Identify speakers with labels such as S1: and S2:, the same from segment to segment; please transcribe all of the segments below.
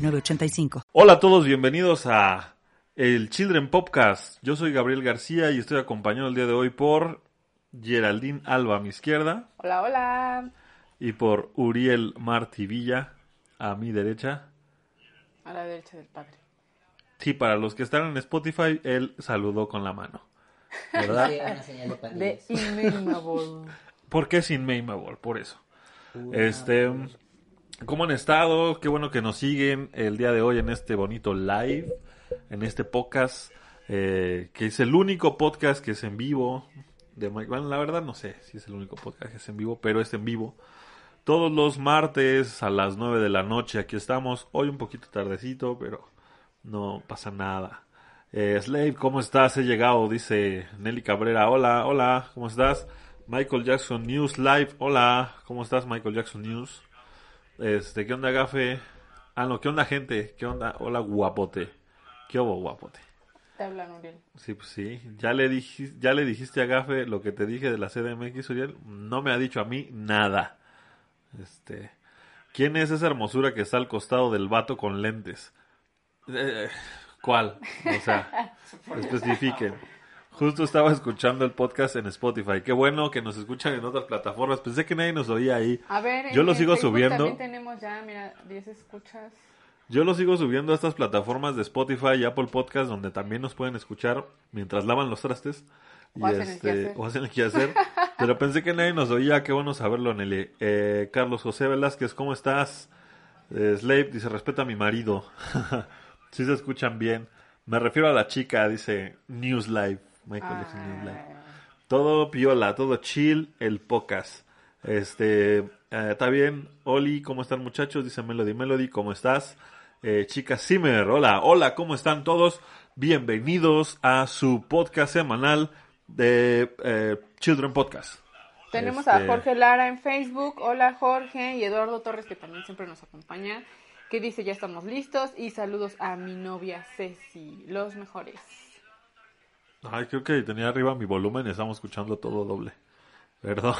S1: 906985.
S2: Hola a todos, bienvenidos a el Children Podcast. Yo soy Gabriel García y estoy acompañado el día de hoy por Geraldine Alba a mi izquierda
S3: Hola, hola.
S2: y por Uriel Martí Villa a mi derecha.
S3: A la derecha del padre.
S2: Sí, para los que están en Spotify, él saludó con la mano. ¿Verdad?
S4: Sí, una señal de
S3: De. Inmemorable.
S2: ¿Por qué sin Maimable? Por eso. Este, ¿cómo han estado? Qué bueno que nos siguen el día de hoy en este bonito live, en este podcast, eh, que es el único podcast que es en vivo. De, bueno, la verdad no sé si es el único podcast que es en vivo, pero es en vivo. Todos los martes a las 9 de la noche, aquí estamos. Hoy un poquito tardecito, pero no pasa nada. Eh, Slave, ¿cómo estás? He llegado, dice Nelly Cabrera. Hola, hola, ¿cómo estás? Michael Jackson News Live. Hola, ¿cómo estás, Michael Jackson News? Este, ¿qué onda, Gafe? Ah, no, ¿qué onda, gente? ¿Qué onda? Hola, guapote. ¿Qué hubo, guapote?
S3: Te hablan, Uriel.
S2: Sí, pues sí. Ya le, dij- ya le dijiste a Gafe lo que te dije de la CDMX, Uriel. No me ha dicho a mí nada. Este, ¿quién es esa hermosura que está al costado del vato con lentes? Eh, ¿Cuál? O sea, especifiquen. Justo estaba escuchando el podcast en Spotify. Qué bueno que nos escuchan en otras plataformas. Pensé que nadie nos oía ahí.
S3: A ver, en-
S2: Yo lo sigo
S3: Facebook
S2: subiendo.
S3: También tenemos ya, mira, 10 escuchas.
S2: Yo lo sigo subiendo a estas plataformas de Spotify y Apple Podcast donde también nos pueden escuchar mientras lavan los trastes. Y
S3: O hacen
S2: este, o hacen el quehacer. Pero pensé que nadie nos oía. Qué bueno saberlo, Nelly. Eh, Carlos José Velázquez, ¿cómo estás? Eh, Slave dice, respeta a mi marido. Si se escuchan bien. Me refiero a la chica, dice News Live. Michael Jackson.
S3: Ah,
S2: Todo piola, todo chill, el pocas. Este, eh, está bien. Oli, ¿cómo están muchachos? Dice Melody Melody, ¿cómo estás? Eh, chica Zimmer, hola, hola, ¿cómo están todos? Bienvenidos a su podcast semanal de eh, Children Podcast.
S3: Tenemos
S2: Este-
S3: a Jorge Lara en Facebook. Hola, Jorge. Y Eduardo Torres, que también siempre nos acompaña. Que dice, ya estamos listos. Y saludos a mi novia Ceci. Los mejores.
S2: Ay, creo que tenía arriba mi volumen y estamos escuchando todo doble. Perdón.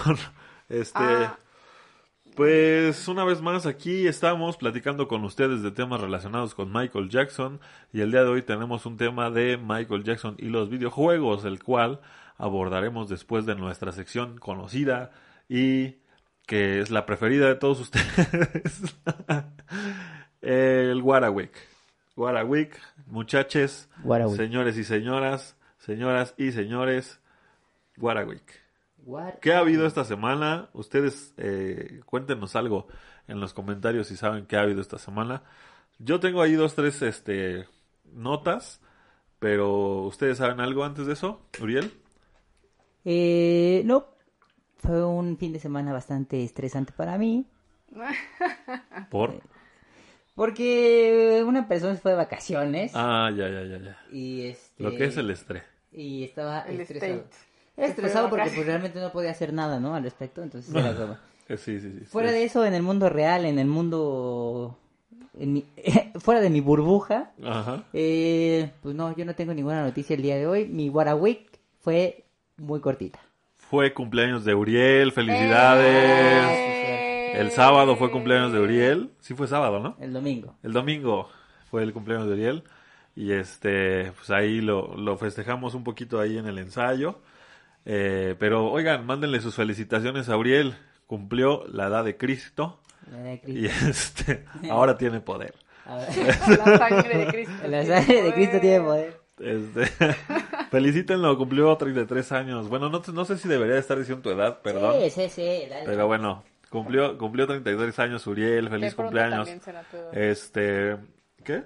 S2: Este,
S3: Ah.
S2: pues una vez más aquí estamos platicando con ustedes de temas relacionados con Michael Jackson y el día de hoy tenemos un tema de Michael Jackson y los videojuegos, el cual abordaremos después de nuestra sección conocida y que es la preferida de todos ustedes. el Warawik. Warawik, muchaches,
S4: Warawik.
S2: señores y señoras, señoras y señores.
S4: What?
S2: ¿Qué ha habido esta semana? Ustedes eh, cuéntenos algo en los comentarios si saben qué ha habido esta semana. Yo tengo ahí dos, tres este, notas, pero ¿ustedes saben algo antes de eso? Uriel.
S4: Eh, no. Fue un fin de semana bastante estresante para mí.
S2: Por.
S4: Porque una persona se fue de vacaciones.
S2: Ah, ya, ya, ya, ya.
S4: Y este.
S2: Lo que es el estrés.
S4: Y estaba
S3: El
S4: estresado.
S3: state.
S4: Estresado porque pues, realmente no podía hacer nada, ¿no? Al respecto. Entonces era como.
S2: Sí, sí, sí.
S4: Fuera
S2: sí.
S4: de eso, en el mundo real, en el mundo. en mi- fuera de mi burbuja.
S2: Ajá.
S4: Eh, pues no, yo no tengo ninguna noticia el día de hoy. Mi Warawik fue muy cortita.
S2: Fue cumpleaños de Uriel, felicidades.
S3: Eh.
S2: El sábado fue cumpleaños de Uriel. Sí fue sábado, ¿no?
S4: El domingo.
S2: El domingo fue el cumpleaños de Uriel y este, pues ahí lo, lo festejamos un poquito ahí en el ensayo. Eh, pero oigan, mándenle sus felicitaciones a Uriel. Cumplió la edad de Cristo
S4: La de
S2: y
S4: Cristo.
S2: este, ahora tiene poder.
S3: La sangre de Cristo.
S4: La sangre de Cristo tiene poder.
S2: Este, felicítenlo, cumplió 33 años. Bueno, no, no sé si debería estar diciendo tu edad, perdón.
S4: Sí, sí, sí. dale.
S2: Pero bueno, cumplió, cumplió 33 años Uriel, feliz cumpleaños.
S3: también será tu edad.
S2: Este, ¿qué?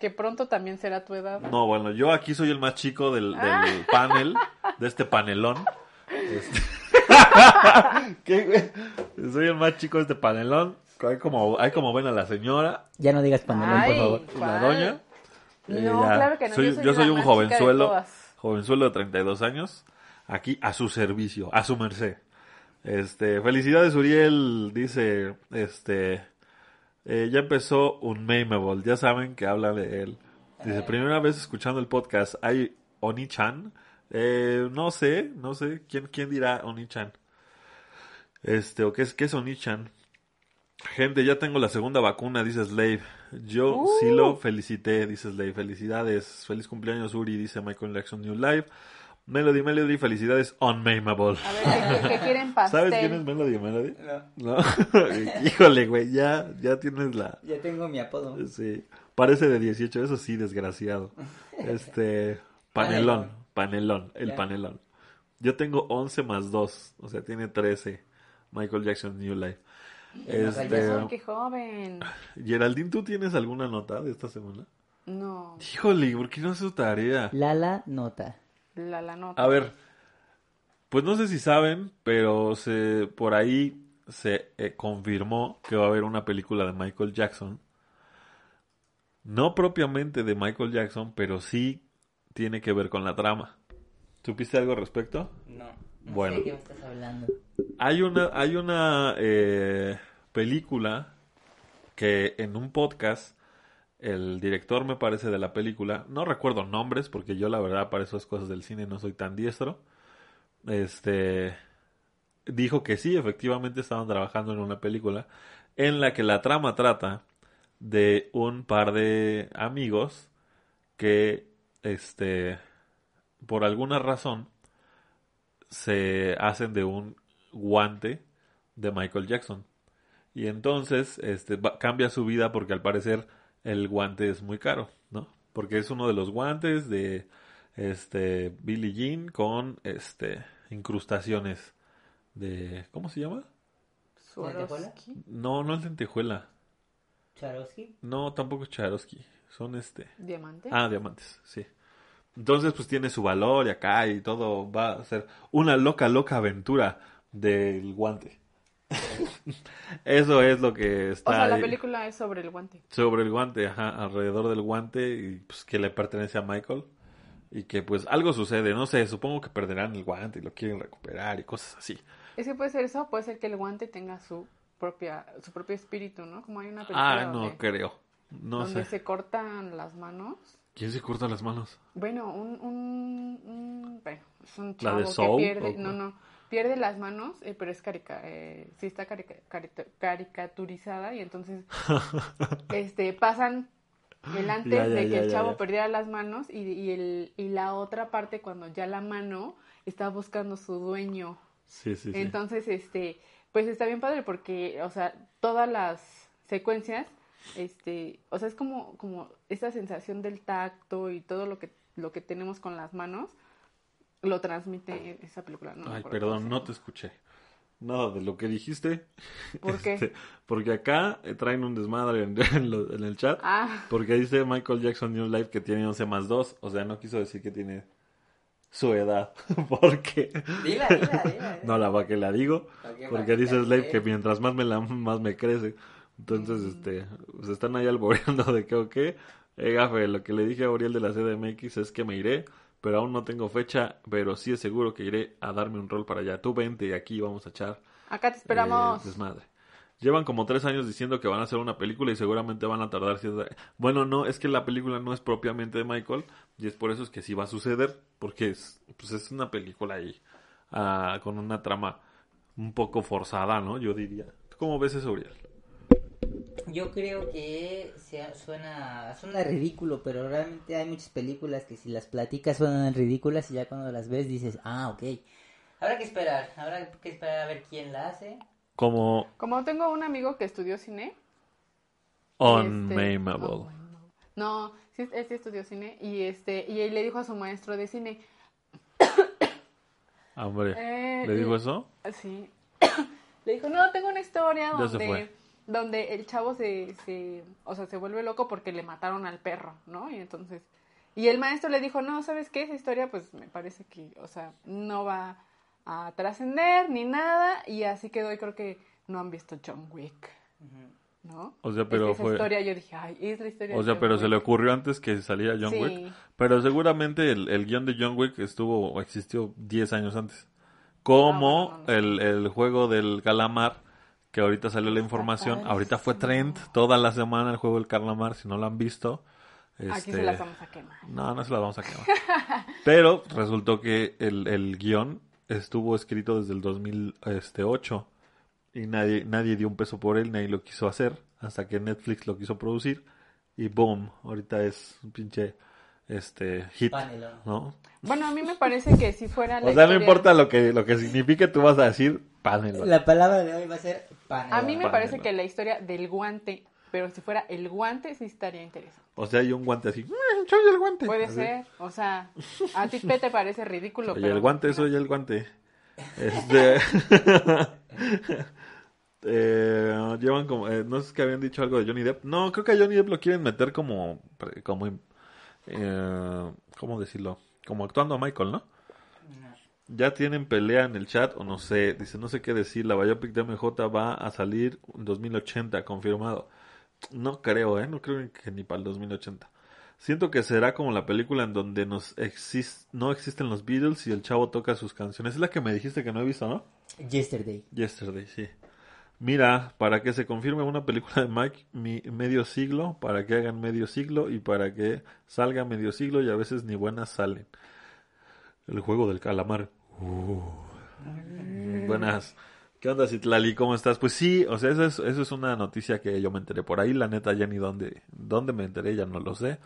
S3: Que pronto también será tu edad.
S2: No, bueno, yo aquí soy el más chico del, del panel, de este panelón. Este- ¿Qué, güey? Soy el más chico de este panelón. Hay como, hay como ven a la señora,
S4: Ya no digas panelón,
S3: Ay.
S4: por favor.
S2: la doña.
S3: No,
S2: Ella-
S3: claro que no,
S2: Soy,
S3: yo soy
S2: yo soy un
S3: de
S2: jovenzuelo,
S3: todas.
S2: jovenzuelo de 32 años, aquí a su servicio, a su merced. Este, felicidades Uriel, dice, este, eh, ya empezó un memeable, ya saben que habla de él. Dice, primera vez escuchando el podcast, ¿hay Oni-chan? Eh, no sé, no sé, ¿quién, quién dirá Oni-chan? Este, o qué es, qué es Oni-chan? Gente, ya tengo la segunda vacuna, dice Slave. Yo
S3: Uh.
S2: sí lo felicité, dice Slave. Felicidades. Feliz cumpleaños, Uri, dice Michael Jackson New Live. Melody, Melody, felicidades, unmameable.
S3: A ver, ¿qué, qué quieren pastel?
S2: ¿Sabes quién es Melody, Melody? No. Híjole, güey, ya, ya tienes la...
S4: Ya tengo mi apodo.
S2: Sí, parece de 18, eso sí, desgraciado. Este, panelón, panelón, el
S4: Ya.
S2: panelón. Yo tengo 11 más 2, o sea, tiene 13. Michael Jackson New Life. Este,
S3: qué joven.
S2: Geraldine, ¿tú tienes alguna nota de esta semana?
S3: No,
S2: Híjole, ¿por qué no hace su tarea?
S4: Lala nota.
S3: La, la nota.
S2: A ver, pues no sé si saben, pero se por ahí se eh, confirmó que va a haber una película de Michael Jackson. No propiamente de Michael Jackson, pero sí tiene que ver con la trama. ¿Supiste algo al respecto?
S4: No.
S2: no Bueno. sé
S4: qué me estás hablando.
S2: Hay una, hay una eh, película que en un podcast, el director me parece de la película, no recuerdo nombres porque yo la verdad para esas cosas del cine no soy tan diestro, este, dijo que sí, efectivamente estaban trabajando en una película en la que la trama trata de un par de amigos que, este, por alguna razón, se hacen de un guante de Michael Jackson. Y entonces este, cambia su vida porque al parecer el guante es muy caro, ¿no? Porque es uno de los guantes de este Billie Jean con este incrustaciones de ¿cómo se llama?
S3: Swarovski.
S2: No, no es lentejuela.
S4: ¿Charosky?
S2: No, tampoco es Charovsky. Son este
S3: Diamante.
S2: Ah, diamantes, sí. Entonces, pues tiene su valor y acá y todo va a ser una loca, loca aventura del guante. Eso es lo que
S3: o
S2: está
S3: sea, la
S2: ahí
S3: película es sobre el guante.
S2: sobre el guante, ajá, alrededor del guante y pues que le pertenece a Michael y que pues algo sucede, no sé, supongo que perderán el guante y lo quieren recuperar y cosas así.
S3: Es que puede ser eso, puede ser que el guante tenga su propia su propio espíritu, ¿no? Como hay una película
S2: Ah, no
S3: donde,
S2: creo. No
S3: donde
S2: sé.
S3: se cortan las manos.
S2: ¿Quién se corta las manos?
S3: Bueno, un, un, un- bueno, es un
S2: ¿La
S3: chavo
S2: de
S3: que
S2: Soul,
S3: pierde,
S2: o
S3: no, no, pierde las manos, eh, pero es carica, eh, sí está carica- caricaturizada y entonces, este, pasan el antes
S2: Ya, ya,
S3: de que
S2: ya,
S3: el chavo perdiera las manos y, y el, y la otra parte cuando ya la mano está buscando su dueño.
S2: Sí, sí, sí.
S3: Entonces, este, pues está bien padre porque, o sea, todas las secuencias, este, o sea, es como, como esa sensación del tacto y todo lo que, lo que tenemos con las manos, lo transmite esa película. No
S2: Ay, perdón, no te escuché. Nada de lo que dijiste.
S3: ¿Por qué?
S2: Este, porque acá eh, traen un desmadre en, en lo- en el chat.
S3: Ah,
S2: Porque dice Michael Jackson New Life que tiene 11 más 2. O sea, no quiso decir que tiene su edad. porque
S4: Dila, dila, dila.
S2: no la va que la digo. Porque
S4: ¿Para
S2: dice? Slave que mientras más me la más me crece. Entonces, este, se están ahí alboreando de que o qué. Eh, gafe, lo que le dije a Uriel de la CDMX es que me iré, pero aún no tengo fecha, pero sí es seguro que iré a darme un rol para allá. Tú vente y aquí vamos a echar
S3: acá te esperamos.
S2: eh, desmadre. Llevan como tres años diciendo que van a hacer una película y seguramente van a tardar cierta... Bueno, no, es que la película no es propiamente de Michael y es por eso es que sí va a suceder, porque es, pues es una película ahí ah, con una trama un poco forzada, ¿no? Yo diría. ¿Tú cómo ves eso, Uriel?
S4: Yo creo que sea- suena, suena ridículo, pero realmente hay muchas películas que si las platicas suenan ridículas y ya cuando las ves dices, ah, ok. Habrá que esperar, habrá que esperar a ver quién la hace.
S2: Como
S3: Como tengo un amigo que estudió cine.
S2: unmameable.
S3: Este, no, sí, él sí estudió cine y este y él le dijo a su maestro de cine,
S2: Ah, Hombre,
S3: Eh,
S2: ¿le dijo eso?
S3: Sí. Le dijo, no, tengo una historia
S2: Ya se
S3: donde,
S2: fue.
S3: Donde el chavo se, se, o sea, se vuelve loco porque le mataron al perro, ¿no? Y entonces, y el maestro le dijo, no, ¿sabes qué? Esa historia, pues, me parece que, o sea, no va a trascender ni nada, y así quedó, y creo que no han visto John Wick. ¿no?
S2: O sea, pero
S3: esa
S2: fue-
S3: historia yo dije, ay, es la historia
S2: O
S3: de
S2: sea,
S3: John
S2: pero se le ocurrió antes que saliera John
S3: Sí.
S2: Wick. Pero seguramente el, el guion de John Wick estuvo o existió 10 años antes. Como
S3: Ah, bueno, no, no.
S2: el, el juego del calamar, que ahorita salió la información. Ahorita fue trend toda la semana el juego del calamar, si no lo han visto.
S3: Aquí
S2: este,
S3: se las vamos a quemar.
S2: No, no se las vamos a quemar. Pero resultó que el, el guion estuvo escrito desde el 2008 y nadie, nadie dio un peso por él, nadie lo quiso hacer, hasta que Netflix lo quiso producir y boom, ahorita es un pinche este hit,
S4: Panelón.
S2: ¿no?
S3: Bueno, a mí me parece que si fuera la
S2: O sea, no
S3: historia-
S2: importa lo que, lo que signifique, tú vas a decir panel.
S4: La palabra de hoy va a ser panelón.
S3: A mí me parece que la historia del guante, pero si fuera el guante sí estaría interesante.
S2: O sea, hay un guante así, "Mm, soy el guante.
S3: Puede
S2: Así.
S3: ser, o sea, a ti Pe, te parece ridículo,
S2: Soy
S3: pero
S2: el guante, soy el guante. Este... eh, llevan como... eh, no sé que habían dicho algo de Johnny Depp. No, creo que a Johnny Depp lo quieren meter como... como eh, ¿Cómo decirlo? Como actuando a Michael, ¿no? Ya tienen pelea en el chat o no sé. Dice, no sé qué decir. La biopic de MJ va a salir en 2080, confirmado. No creo, ¿eh? No creo que ni para el 2080. Siento que será como la película en donde nos no existen los Beatles y el chavo toca sus canciones. Es la que me dijiste que no he visto, ¿no?
S4: Yesterday.
S2: Yesterday, sí. Mira, para que se confirme una película de Mike mi- medio siglo, para que hagan medio siglo y para que salga medio siglo y a veces ni buenas salen. El juego del calamar. Uh. Buenas. ¿Qué onda, Citlali? ¿Cómo estás? Pues sí, o sea, eso es, eso es una noticia que yo me enteré por ahí. La neta, ya ni dónde, dónde me enteré, ya no lo sé.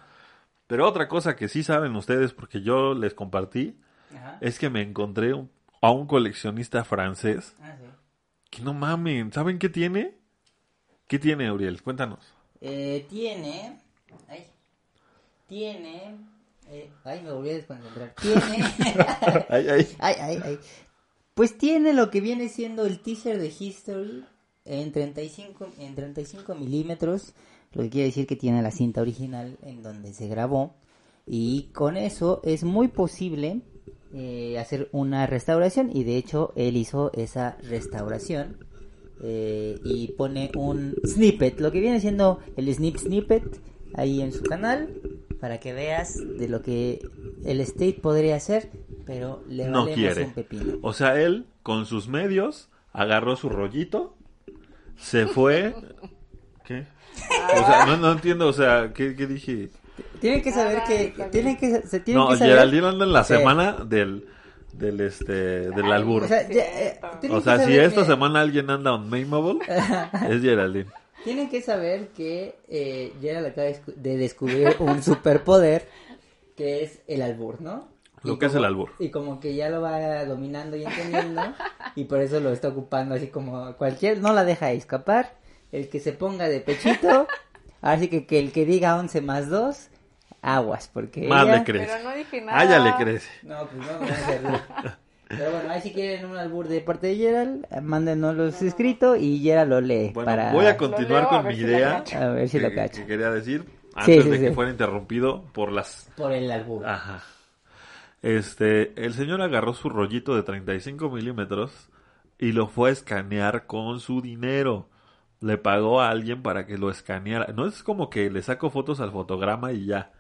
S2: Pero otra cosa que sí saben ustedes, porque yo les compartí,
S4: Ajá.
S2: es que me encontré un- a un coleccionista francés
S4: Ah, sí.
S2: Que no mamen, ¿saben qué tiene? ¿Qué tiene, Uriel? Cuéntanos.
S4: Eh, tiene. Ay. Tiene. eh, ay, me volví a desconcentrar. Tiene.
S2: Ay, ay.
S4: ay, ay, ay. Pues tiene lo que viene siendo el teaser de History en 35, en 35 milímetros. Lo que quiere decir que tiene la cinta original en donde se grabó. Y con eso es muy posible eh, hacer una restauración. Y de hecho, él hizo esa restauración. eh, y pone un snippet, lo que viene siendo el snip snippet ahí en su canal para que veas de lo que el state podría hacer, pero le
S2: No quiere.
S4: un pepino.
S2: O sea, él, con sus medios, agarró su rollito, se fue. ¿Qué? O sea, no, no entiendo, o sea, ¿qué, qué dije?
S4: Tienen que saber
S3: Ah,
S4: que tienen que se tienen
S2: No,
S4: que saber
S2: Geraldine anda en la
S4: Sí.
S2: semana del, del, este, del albur.
S4: o sea, ya, eh, tienen
S2: O sea,
S4: que
S2: si
S4: saber
S2: esta
S4: que-
S2: semana alguien anda unmameable, es Geraldine.
S4: Tienen que saber que eh, Gerald acaba de descu- de descubrir un superpoder que es el albur, ¿no?
S2: Lo
S4: Y
S2: que es el albur.
S4: Y como que ya lo va dominando y entendiendo y por eso lo está ocupando así como cualquier, no la deja escapar. El que se ponga de pechito, así que, que el que diga 11 más 2, aguas, porque
S2: Más
S4: ella-
S2: le crece.
S3: Pero no dije nada.
S2: Ah, ya le crece.
S4: No, pues no, no a rudo. Pero bueno, ahí si quieren un albur de parte de Gerald, eh, mándenoslos escrito y Gerald lo lee
S2: Bueno,
S4: para...
S2: voy a continuar
S3: leo, a
S2: con
S3: ver
S2: mi
S3: si
S2: idea.
S4: A ver si lo
S2: que-
S4: cacho.
S2: que quería decir antes
S4: sí,
S2: de que
S4: sí.
S2: fuera interrumpido por las
S4: Por el albur.
S2: Ajá. Este, el señor agarró su rollito de 35 milímetros y lo fue a escanear con su dinero. Le pagó a alguien para que lo escaneara. No es como que le saco fotos al fotograma y ya,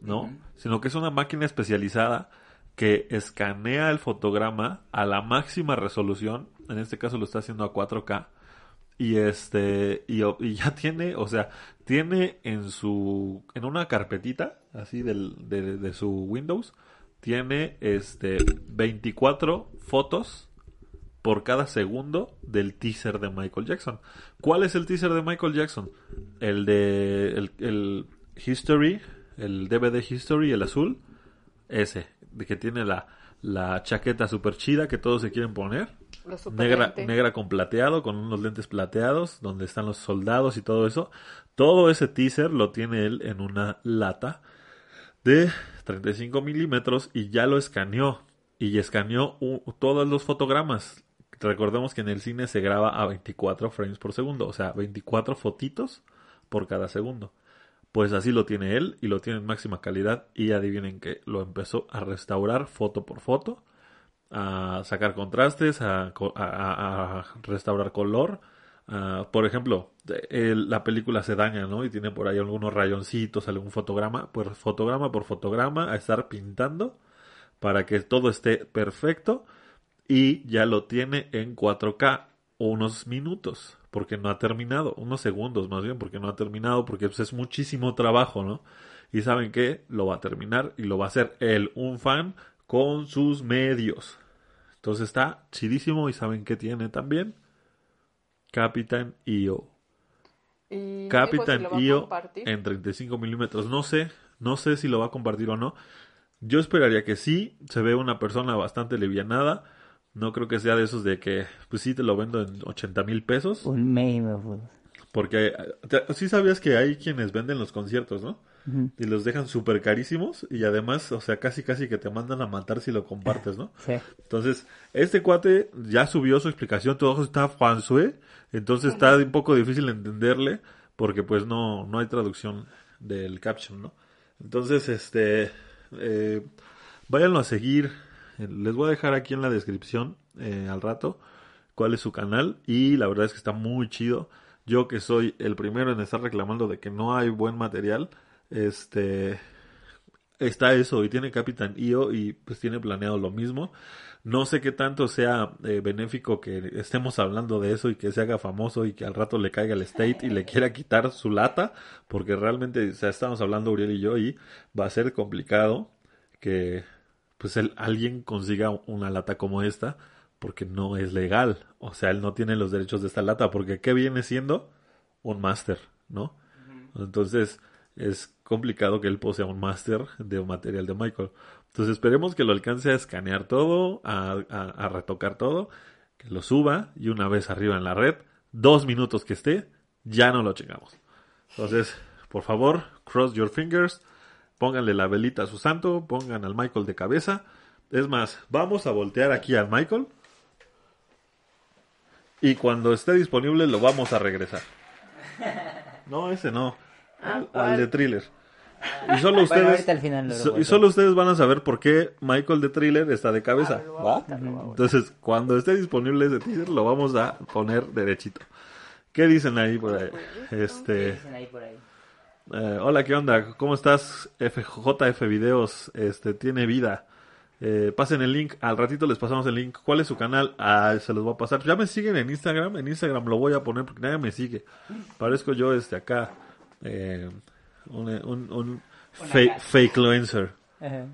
S2: ¿no? Sino que es una máquina especializada que escanea el fotograma a la máxima resolución. En este caso lo está haciendo a 4K. Y este, y, y ya tiene, o sea, tiene en su, en una carpetita, así del, de, de su Windows, tiene este 24 fotos por cada segundo del teaser de Michael Jackson. ¿Cuál es el teaser de Michael Jackson? El de el, el History, el DVD History, el azul, ese, de que tiene la, la chaqueta super chida que todos se quieren poner negra, negra con plateado, con unos lentes plateados, donde están los soldados y todo eso. Todo ese teaser lo tiene él en una lata de 35 milímetros y ya lo escaneó. Y escaneó todos los fotogramas. Recordemos que en el cine se graba a 24 frames por segundo, o sea, 24 fotitos por cada segundo. Pues así lo tiene él y lo tiene en máxima calidad y adivinen que lo empezó a restaurar foto por foto a sacar contrastes, a, restaurar color, ah, por ejemplo, la película se daña, ¿no? Y tiene por ahí algunos rayoncitos, algún fotograma, pues fotograma por fotograma a estar pintando para que todo esté perfecto y ya lo tiene en 4K unos minutos porque no ha terminado, unos segundos más bien porque no ha terminado porque pues, es muchísimo trabajo, ¿no? Y saben que lo va a terminar y lo va a hacer él, un fan con sus medios. Entonces está chidísimo y saben que tiene también.
S3: Y si
S2: Captain
S3: lo va a
S2: EO
S3: compartir.
S2: en 35 milímetros. No sé, no sé si lo va a compartir o no. Yo esperaría que sí. Se ve una persona bastante levianada. No creo que sea de esos de que, pues sí, te lo vendo en 80 mil pesos.
S4: Un meme, pues.
S2: Porque te- sí sabías que hay quienes venden los conciertos, ¿no? Y los dejan súper carísimos. Y además, o sea, casi casi que te mandan a matar si lo compartes, ¿no?
S4: Sí.
S2: Entonces, este cuate ya subió su explicación, todo está fansue, entonces está un poco difícil entenderle porque pues no, no hay traducción del caption, ¿no? Entonces, este, eh, váyanlo a seguir, les voy a dejar aquí en la descripción eh, al rato cuál es su canal y la verdad es que está muy chido. Yo que soy el primero en estar reclamando de que no hay buen material, este, está eso y tiene Capitán IO y pues tiene planeado lo mismo. No sé qué tanto sea eh, benéfico que estemos hablando de eso y que se haga famoso y que al rato le caiga el state y le quiera quitar su lata, porque realmente o sea, estamos hablando Uriel y yo y va a ser complicado que pues el, alguien consiga una lata como esta porque no es legal. O sea, él no tiene los derechos de esta lata porque ¿qué viene siendo? Un máster, ¿no? Entonces es complicado que él posea un máster de material de Michael. Entonces esperemos que lo alcance a escanear todo, a, a- a retocar todo, que lo suba y una vez arriba en la red, dos minutos que esté, ya no lo checamos. Entonces, por favor, cross your fingers, pónganle la velita a su santo, pongan al Michael de cabeza. Es más, vamos a voltear aquí al Michael. Y cuando esté disponible lo vamos a regresar. No, ese no. Al, al de thriller. Y solo ustedes
S4: final
S2: so- y solo ustedes van a saber por qué Michael de thriller está de cabeza.
S3: Ah,
S2: ¿va? Entonces, cuando esté disponible ese teaser lo vamos a poner derechito. ¿Qué dicen ahí por ahí?
S4: ¿Qué
S2: Este,
S4: dicen ahí por ahí?
S2: Eh, hola, ¿qué onda? ¿Cómo estás? FJF Videos, este, tiene vida. Eh, pasen el link, al ratito les pasamos el link. ¿Cuál es su canal? Ah, se los voy a pasar. Ya me siguen en Instagram, en Instagram lo voy a poner porque nadie me sigue. Parezco yo este acá, eh, un, un, un fake, fakefluencer.
S4: Ajá.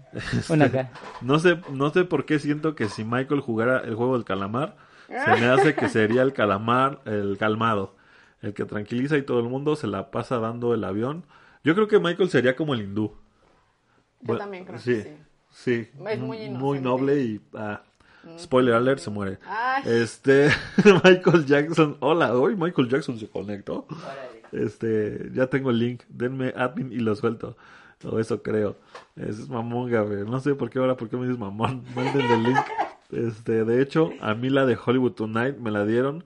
S4: Una acá.
S2: No sé, no sé por qué siento que si Michael jugara el juego del calamar, se me hace que sería el calamar, el calmado, el que tranquiliza y todo el mundo se la pasa dando el avión. Yo creo que Michael sería como el hindú.
S3: Yo
S2: Bueno,
S3: también creo
S2: sí,
S3: que sí.
S2: Sí,
S3: Es muy inocente.
S2: noble y ah, spoiler alert se muere.
S3: Ay.
S2: Este Michael Jackson, hola, hoy Michael Jackson se conectó. Este, ya tengo el link, denme admin y lo suelto. O eso creo. Es mamonga, güey. No sé por qué ahora, por qué me dices mamón. Manden el link. Este, de hecho, a mí la de Hollywood Tonight me la dieron,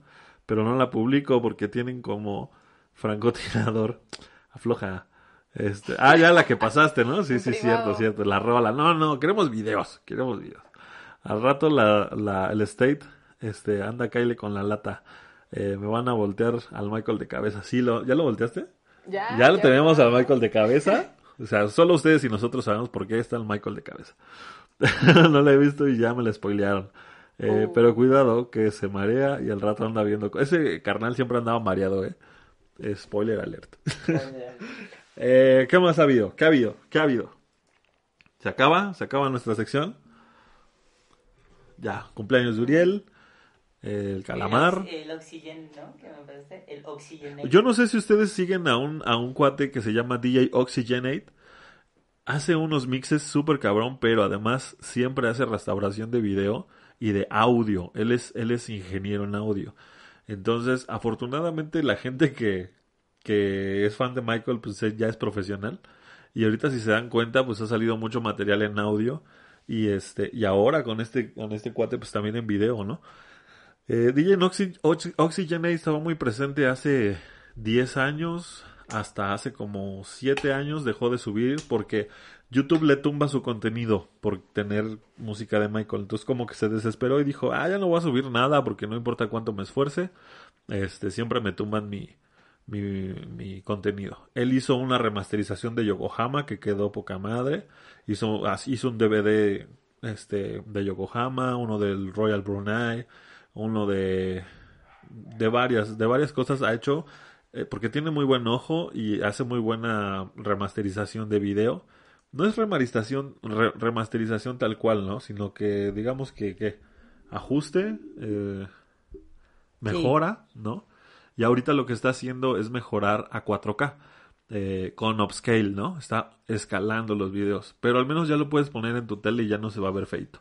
S2: pero no la publico porque tienen como francotirador. Afloja. Este, ah, ya la que pasaste, ¿no? Sí, sí,
S3: privado.
S2: cierto, cierto. La rola. No, no, queremos videos, queremos videos. Al rato la, la, el State, este, anda Kyle con la lata. Eh, me van a voltear al Michael de cabeza. Sí, lo, ¿ya lo volteaste?
S3: Ya,
S2: Ya lo tenemos al Michael de cabeza. O sea, solo ustedes y nosotros sabemos por qué está el Michael de cabeza. no lo he visto y ya me lo spoilearon. Eh,
S3: Oh.
S2: Pero cuidado que se marea y al rato anda viendo. Ese carnal siempre andaba mareado, ¿eh? Eh, Spoiler alert. Eh, ¿Qué más ha habido? ¿Qué ha habido? ¿Qué ha habido? ¿Se acaba? ¿Se acaba nuestra sección? Ya, cumpleaños de Uriel. El calamar.
S4: El, el ¿no? ¿Qué me parece? El oxygen.
S2: Yo no sé si ustedes siguen a un, a un cuate que se llama DJ Oxygenate. Hace unos mixes súper cabrón, pero además siempre hace restauración de video y de audio. Él es, él es ingeniero en audio. Entonces, afortunadamente la gente que, que es fan de Michael, pues ya es profesional. Y ahorita si se dan cuenta, pues ha salido mucho material en audio. Y este, y ahora con este, con este cuate, pues también en video, ¿no? Eh, DJ Oxy, Oxy- estaba muy presente hace 10 años, hasta hace como 7 años dejó de subir porque YouTube le tumba su contenido por tener música de Michael. Entonces como que se desesperó y dijo, ah, ya no voy a subir nada porque no importa cuánto me esfuerce. este, siempre me tumban mi, mi, mi contenido. Él hizo una remasterización de Yokohama que quedó poca madre. Hizo, hizo un DVD este, de Yokohama, uno del Royal Brunei, uno de, de varias, de varias cosas ha hecho, eh, porque tiene muy buen ojo y hace muy buena remasterización de video. No es remasterización, re- remasterización tal cual, ¿no? Sino que digamos que, que ajuste, eh, mejora, ¿no? Y ahorita lo que está haciendo es mejorar a 4K eh, con upscale, ¿no? Está escalando los videos, pero al menos ya lo puedes poner en tu tele y ya no se va a ver feito.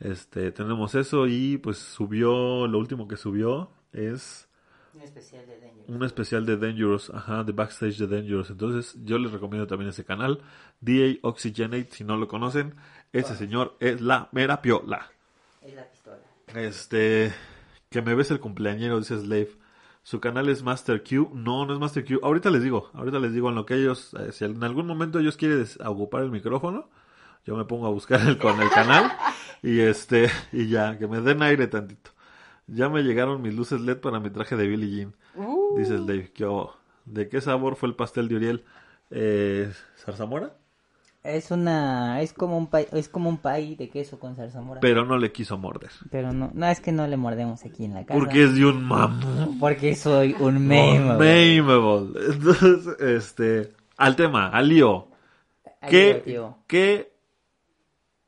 S2: Este, tenemos eso y pues subió, lo último que subió es
S4: Un especial de Dangerous.
S2: un especial de Dangerous, ajá, de Backstage de Dangerous. Entonces, yo les recomiendo también ese canal, DA Oxygenate, si no lo conocen, ese señor es la mera piola.
S4: Es la pistola.
S2: Este, que me ves el cumpleañero, dice Slave. Su canal es Master Q. No, no es Master Q. Ahorita les digo, ahorita les digo en lo que ellos, eh, si en algún momento ellos quieren ocupar el micrófono, yo me pongo a buscar el, con el canal y este, y ya, que me den aire tantito. Ya me llegaron mis luces LED para mi traje de Billie Jean.
S3: Uh,
S2: Dice Slave, ¿qué hubo? ¿de qué sabor fue el pastel de Uriel? Eh, ¿Zarzamora?
S4: Es una, es como un pay, es como un pay de queso con zarzamora.
S2: Pero no le quiso morder.
S4: Pero no, no es que no le mordemos aquí en la casa.
S2: Porque es de un mamón.
S4: Porque soy un meme.
S2: Memeable. Entonces, este, al tema, al lío. ¿Qué, qué,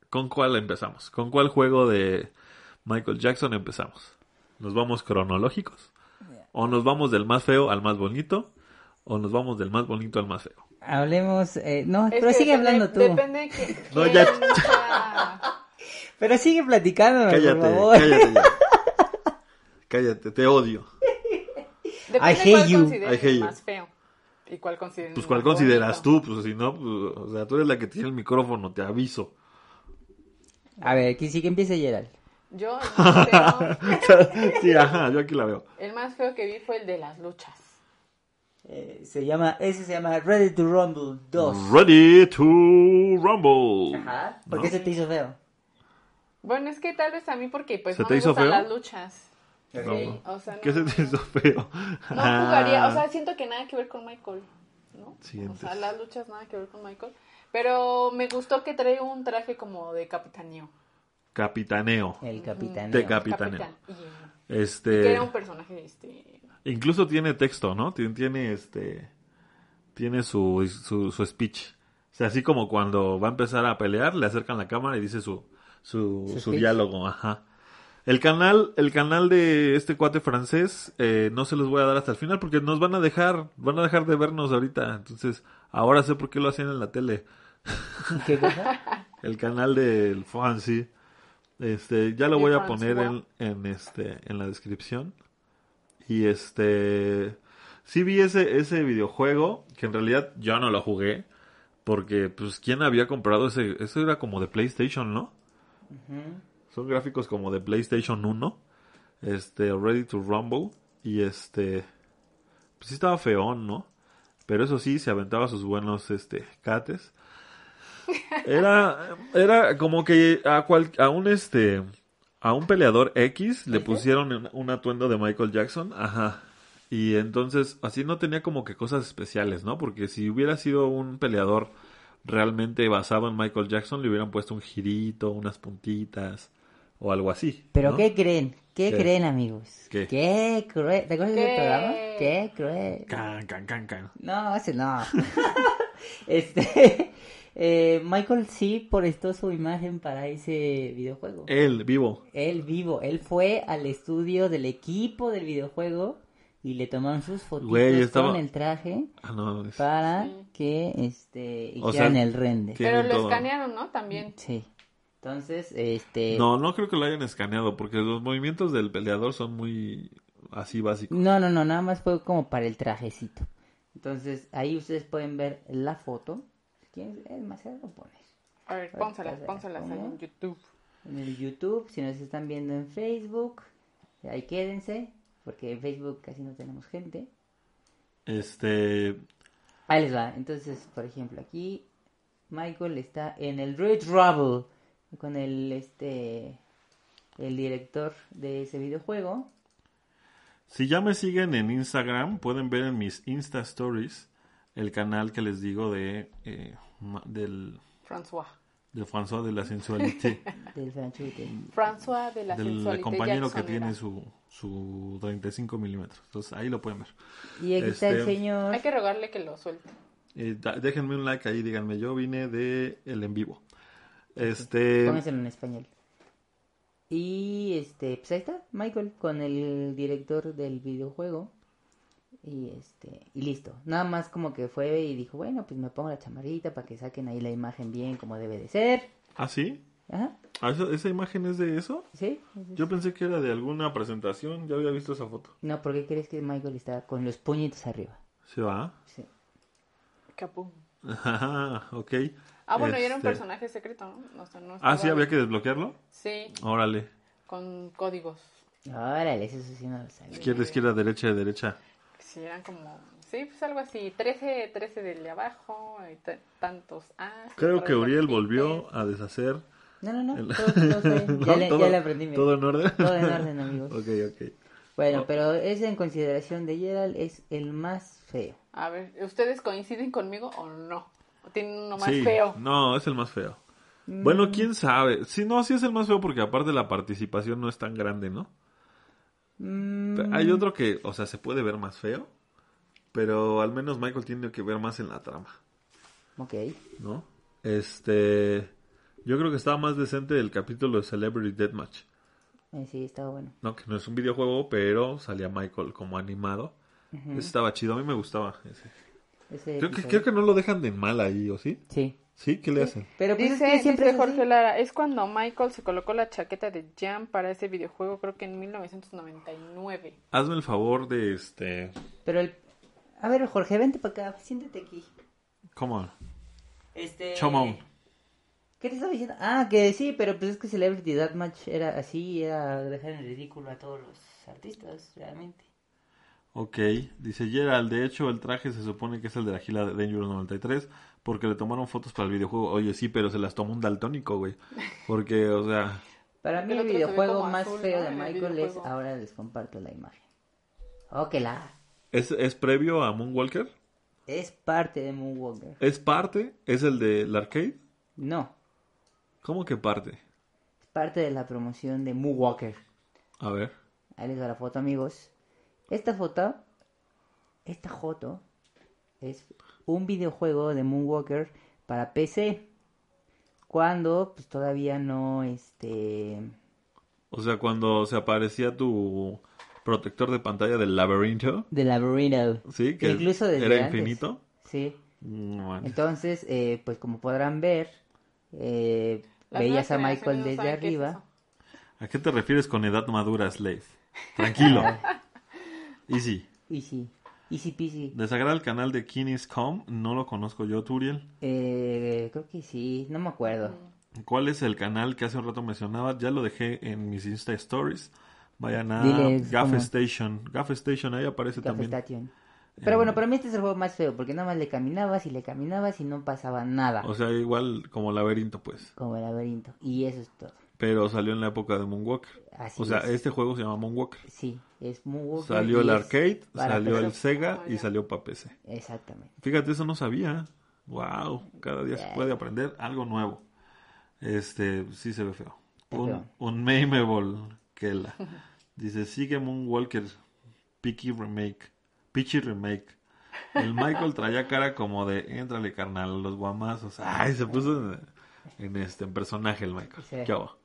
S2: con cuál empezamos? ¿Con cuál juego de Michael Jackson empezamos? ¿Nos vamos cronológicos? ¿O nos vamos del más feo al más bonito? ¿O nos vamos del más bonito al más feo?
S4: Hablemos, eh, no,
S3: es
S4: pero sigue
S3: depende-
S4: hablando tú.
S3: Depende de que,
S2: No,
S3: quién
S2: ya-
S4: Pero sigue platicando, por
S2: Cállate,
S4: favor.
S2: cállate ya. Cállate, te odio.
S3: Depende
S4: I hate
S3: cuál
S4: you.
S2: I hate you.
S3: más feo. ¿Y cuál consideres
S2: Pues, ¿cuál consideras
S3: bonito?
S2: tú? Pues, si no, pues, o sea, tú eres la que tiene el micrófono, te aviso.
S4: A ver, que sí que empiece Gerald.
S3: Yo, el más, feo,
S2: sí, ajá, yo aquí la veo.
S3: el más feo que vi fue el de las luchas.
S4: Eh, se llama, ese se llama Ready to Rumble 2.
S2: Ready to rumble.
S4: Ajá. ¿Por
S2: ¿No?
S4: qué se te hizo feo?
S3: Bueno, es que tal vez a mí porque pues
S2: ¿Se
S3: no
S2: te
S3: me
S2: hizo
S3: gustan
S2: feo?
S3: las luchas. Sí, o sea,
S2: ¿Qué se
S3: no-
S2: te hizo feo?
S3: No jugaría, o sea, siento que nada que ver con Michael, ¿no?
S2: Siguientes.
S3: O sea, las luchas nada que ver con Michael. Pero me gustó que trae un traje como de capitaneo.
S2: Capitaneo.
S4: El capitán.
S2: De capitaneo.
S3: Capitán. Y, que
S2: Este.
S3: era un personaje, este...
S2: Incluso tiene texto, ¿no? Tiene, tiene este. Tiene su, su, su speech. O sea, así como cuando va a empezar a pelear, le acercan la cámara y dice su, su,
S4: Su
S2: diálogo, ajá. El canal, el canal de este cuate francés, eh, no se los voy a dar hasta el final porque nos van a dejar, van a dejar de vernos ahorita. Entonces, ahora sé por qué lo hacían en la tele.
S4: ¿Qué cosa?
S2: El canal del Fancy. Este, ya lo voy a poner en, en este, en la descripción. Y este, sí vi ese, ese videojuego, que en realidad yo no lo jugué, porque pues quién había comprado ese, eso era como de PlayStation, ¿no? Son gráficos como de PlayStation 1, este, Ready to Rumble, y este, pues sí estaba feón, ¿no? Pero eso sí, se aventaba sus buenos, este, cates. Era, era como que a, cual, a un este, a un peleador X le pusieron un, un atuendo de Michael Jackson, ajá. Y entonces, así no tenía como que cosas especiales, ¿no? Porque si hubiera sido un peleador realmente basado en Michael Jackson, le hubieran puesto un girito, unas puntitas, o algo así.
S4: ¿Pero
S2: ¿no?
S4: qué creen? ¿Qué,
S2: ¿Qué?
S4: creen, amigos?
S2: ¿Qué?
S4: cruel. ¿Te acuerdas de ese
S3: ¿Qué?
S4: programa? ¿Qué cruel?
S2: Can, can, can, can.
S4: No, ese no. este. Eh, Michael sí prestó su imagen para ese videojuego.
S2: Él, vivo.
S4: Él vivo, él fue al estudio del equipo del videojuego y le tomaron sus fotos
S2: Güey, estaba-
S4: con el traje
S2: Ah, no, es-
S4: para
S3: Sí.
S4: que este hicieran el render.
S3: Pero lo
S2: todo.
S3: escanearon, ¿no? También.
S4: Sí. Entonces, este
S2: No, no creo que lo hayan escaneado, porque los movimientos del peleador son muy así básicos.
S4: No, no, no, nada más fue como para el trajecito. Entonces, ahí ustedes pueden ver la foto. ¿Quién es más? ¿Se lo pones?
S3: A ver, pónsalas, pónsalas en YouTube.
S4: En el YouTube, si nos están viendo en Facebook, ahí quédense, porque en Facebook casi no tenemos gente.
S2: Este,
S4: Ahí les va. Entonces, por ejemplo, aquí Michael está en el Red Rubble con el este el director de ese videojuego.
S2: Si ya me siguen en Instagram, pueden ver en mis Insta Stories el canal que les digo de eh, del
S3: François.
S2: de François de la Sensualité,
S4: Del.
S3: François de la
S2: del
S3: sensualidad
S2: compañero que tiene su, su 35 milímetros. Entonces ahí lo pueden ver.
S4: Y aquí está el
S2: Este-
S4: señor.
S3: Hay que rogarle que lo suelte.
S2: Eh, déjenme un like ahí, díganme, yo vine de el en vivo. Este,
S4: Pónganselo en español. Y este, pues ahí está, Michael, con el director del videojuego. Y este, y listo. Nada más como que fue y dijo, bueno, pues me pongo la chamarrita para que saquen ahí la imagen bien como debe de ser.
S2: ¿ah, sí?
S4: Ajá,
S2: ¿Ah, esa, esa imagen es de eso?
S4: ¿sí?
S2: Yo pensé que era de alguna presentación, ya había visto esa foto.
S4: No, ¿por qué crees que Michael está con los puñitos arriba?
S2: ¿Se va?
S4: Sí.
S3: Capum.
S2: Ajá, ok.
S3: Ah, bueno, y era un
S2: Este,
S3: personaje secreto, ¿no? O sea, no
S2: Ah, sí, había que desbloquearlo.
S3: Sí,
S2: Órale.
S3: con códigos.
S4: Órale, eso sí no lo sabía.
S2: Izquierda, izquierda, derecha, derecha.
S3: Sí, eran como... Sí, pues algo así. 13, 13 del de abajo, y tantos A.
S2: Creo que Uriel volvió a deshacer.
S4: No, no, no,
S2: El-
S4: todo, todo. Ya,
S2: ¿No?
S4: le,
S2: ¿Todo-
S4: ya le aprendí. mira.
S2: ¿Todo en orden?
S4: Todo en orden, amigos.
S2: ok, ok.
S4: Bueno,
S2: Oh.
S4: pero ese en consideración de Gerald es el más feo.
S3: A ver, ¿ustedes coinciden conmigo o no? ¿O tienen uno más
S2: Sí,
S3: feo?
S2: No, es el más feo.
S4: Mm.
S2: Bueno, quién sabe. Sí, no, sí es el más feo porque aparte la participación no es tan grande, ¿no?
S4: Mm,
S2: Hay otro que, o sea, se puede ver más feo, pero al menos Michael tiene que ver más en la trama,
S4: ok.
S2: ¿no? Este, yo creo que estaba más decente el capítulo de Celebrity Deathmatch,
S4: Eh, sí, estaba bueno.
S2: ¿no? Que no es un videojuego, pero salía Michael como animado. Ese estaba chido, a mí me gustaba ese.
S4: Ese
S2: Creo que, creo que no lo dejan de mal ahí, ¿o sí?
S4: Sí.
S2: ¿Sí? ¿Qué le hacen?
S4: Pero pues
S3: Dice,
S4: es que siempre
S3: dice. Jorge Lara, es cuando Michael se colocó la chaqueta de Jam para ese videojuego, creo que en 1999.
S2: Hazme el favor de este...
S4: Pero el... A ver, Jorge, vente para acá, siéntate aquí.
S2: ¿Cómo?
S4: Este...
S2: Chomón.
S4: ¿Qué te estaba diciendo? Ah, que sí, pero pues es que Celebrity Deathmatch era así, era dejar en ridículo a todos los artistas, realmente.
S2: Ok, dice Gerald, de hecho el traje se supone que es el de la gila de Dangerous 93 porque le tomaron fotos para el videojuego. Oye, sí, pero se las tomó un daltónico, güey. Porque, o sea,
S4: Para mí el videojuego más
S3: azul,
S4: feo de Michael es... Ahora les comparto la imagen. Oh, que la...
S2: ¿es, ¿es previo a Moonwalker?
S4: Es parte de Moonwalker.
S2: ¿Es parte? ¿Es el del arcade?
S4: No,
S2: ¿Cómo que parte?
S4: es parte de la promoción de Moonwalker.
S2: A ver.
S4: Ahí les va la foto, amigos. Esta foto, esta foto es un videojuego de Moonwalker para PC. Cuando pues todavía no este
S2: O sea, cuando se aparecía tu protector de pantalla del laberinto,
S4: de Labyrinth.
S2: ¿sí? Que
S4: Incluso desde
S2: era
S4: antes.
S2: infinito.
S4: Sí.
S2: No.
S4: Entonces, eh, pues como podrán ver, eh, veías a Michael desde
S3: saben qué es
S4: arriba.
S2: ¿A qué te refieres con edad madura, Slave? Tranquilo. Easy.
S4: Easy, easy peasy.
S2: Desagrada el canal de Kinis.com, no lo conozco yo, Turiel.
S4: Eh, creo que sí, no me acuerdo.
S2: ¿Cuál es el canal que hace un rato mencionaba? Ya lo dejé en mis Insta Stories. Vayan a
S4: Diles
S2: Gaff
S4: cómo.
S2: Station. Gaff Station, ahí aparece
S4: Café
S2: también.
S4: Station. Pero bueno, para mí este es el juego más feo, porque nada más le caminabas y le caminabas y no pasaba nada.
S2: O sea, igual como laberinto, pues.
S4: Como laberinto. Y eso es todo.
S2: Pero salió en la época de Moonwalker.
S4: Así
S2: o sea,
S4: es.
S2: este juego se llama Moonwalker.
S4: Sí, es Moonwalker.
S2: Salió el arcade, salió el. Sega y salió para PC.
S4: Exactamente.
S2: Fíjate, eso no sabía. Wow, cada día se puede aprender algo nuevo. Este, sí se ve feo. Un, un memeable que la. Dice, sigue Moonwalker, Picky Remake, Pichi Remake. El Michael traía cara como de, éntrale carnal, los guamazos. Ay, se puso en, en este, en personaje el Michael.
S4: Sí.
S2: ¿Qué hago?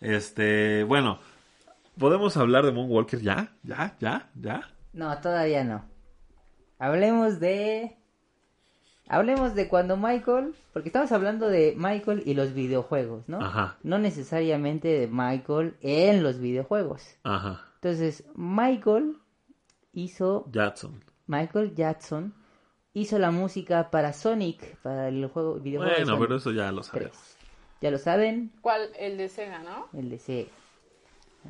S2: Este, bueno, ¿podemos hablar de Moonwalker ya? ¿Ya? ¿Ya? ¿Ya?
S4: No, todavía no. Hablemos de... Hablemos de cuando Michael... Porque estamos hablando de Michael y los videojuegos, ¿no?
S2: Ajá.
S4: No necesariamente de Michael en los videojuegos.
S2: Ajá.
S4: Entonces, Michael hizo...
S2: Jackson.
S4: Michael Jackson hizo la música para Sonic, para el juego videojuego de
S2: Bueno,
S4: Sonic
S2: pero eso ya lo sabemos.
S4: 3. Ya lo saben,
S3: ¿Cuál? El de Sega, ¿no?
S4: el de Sega.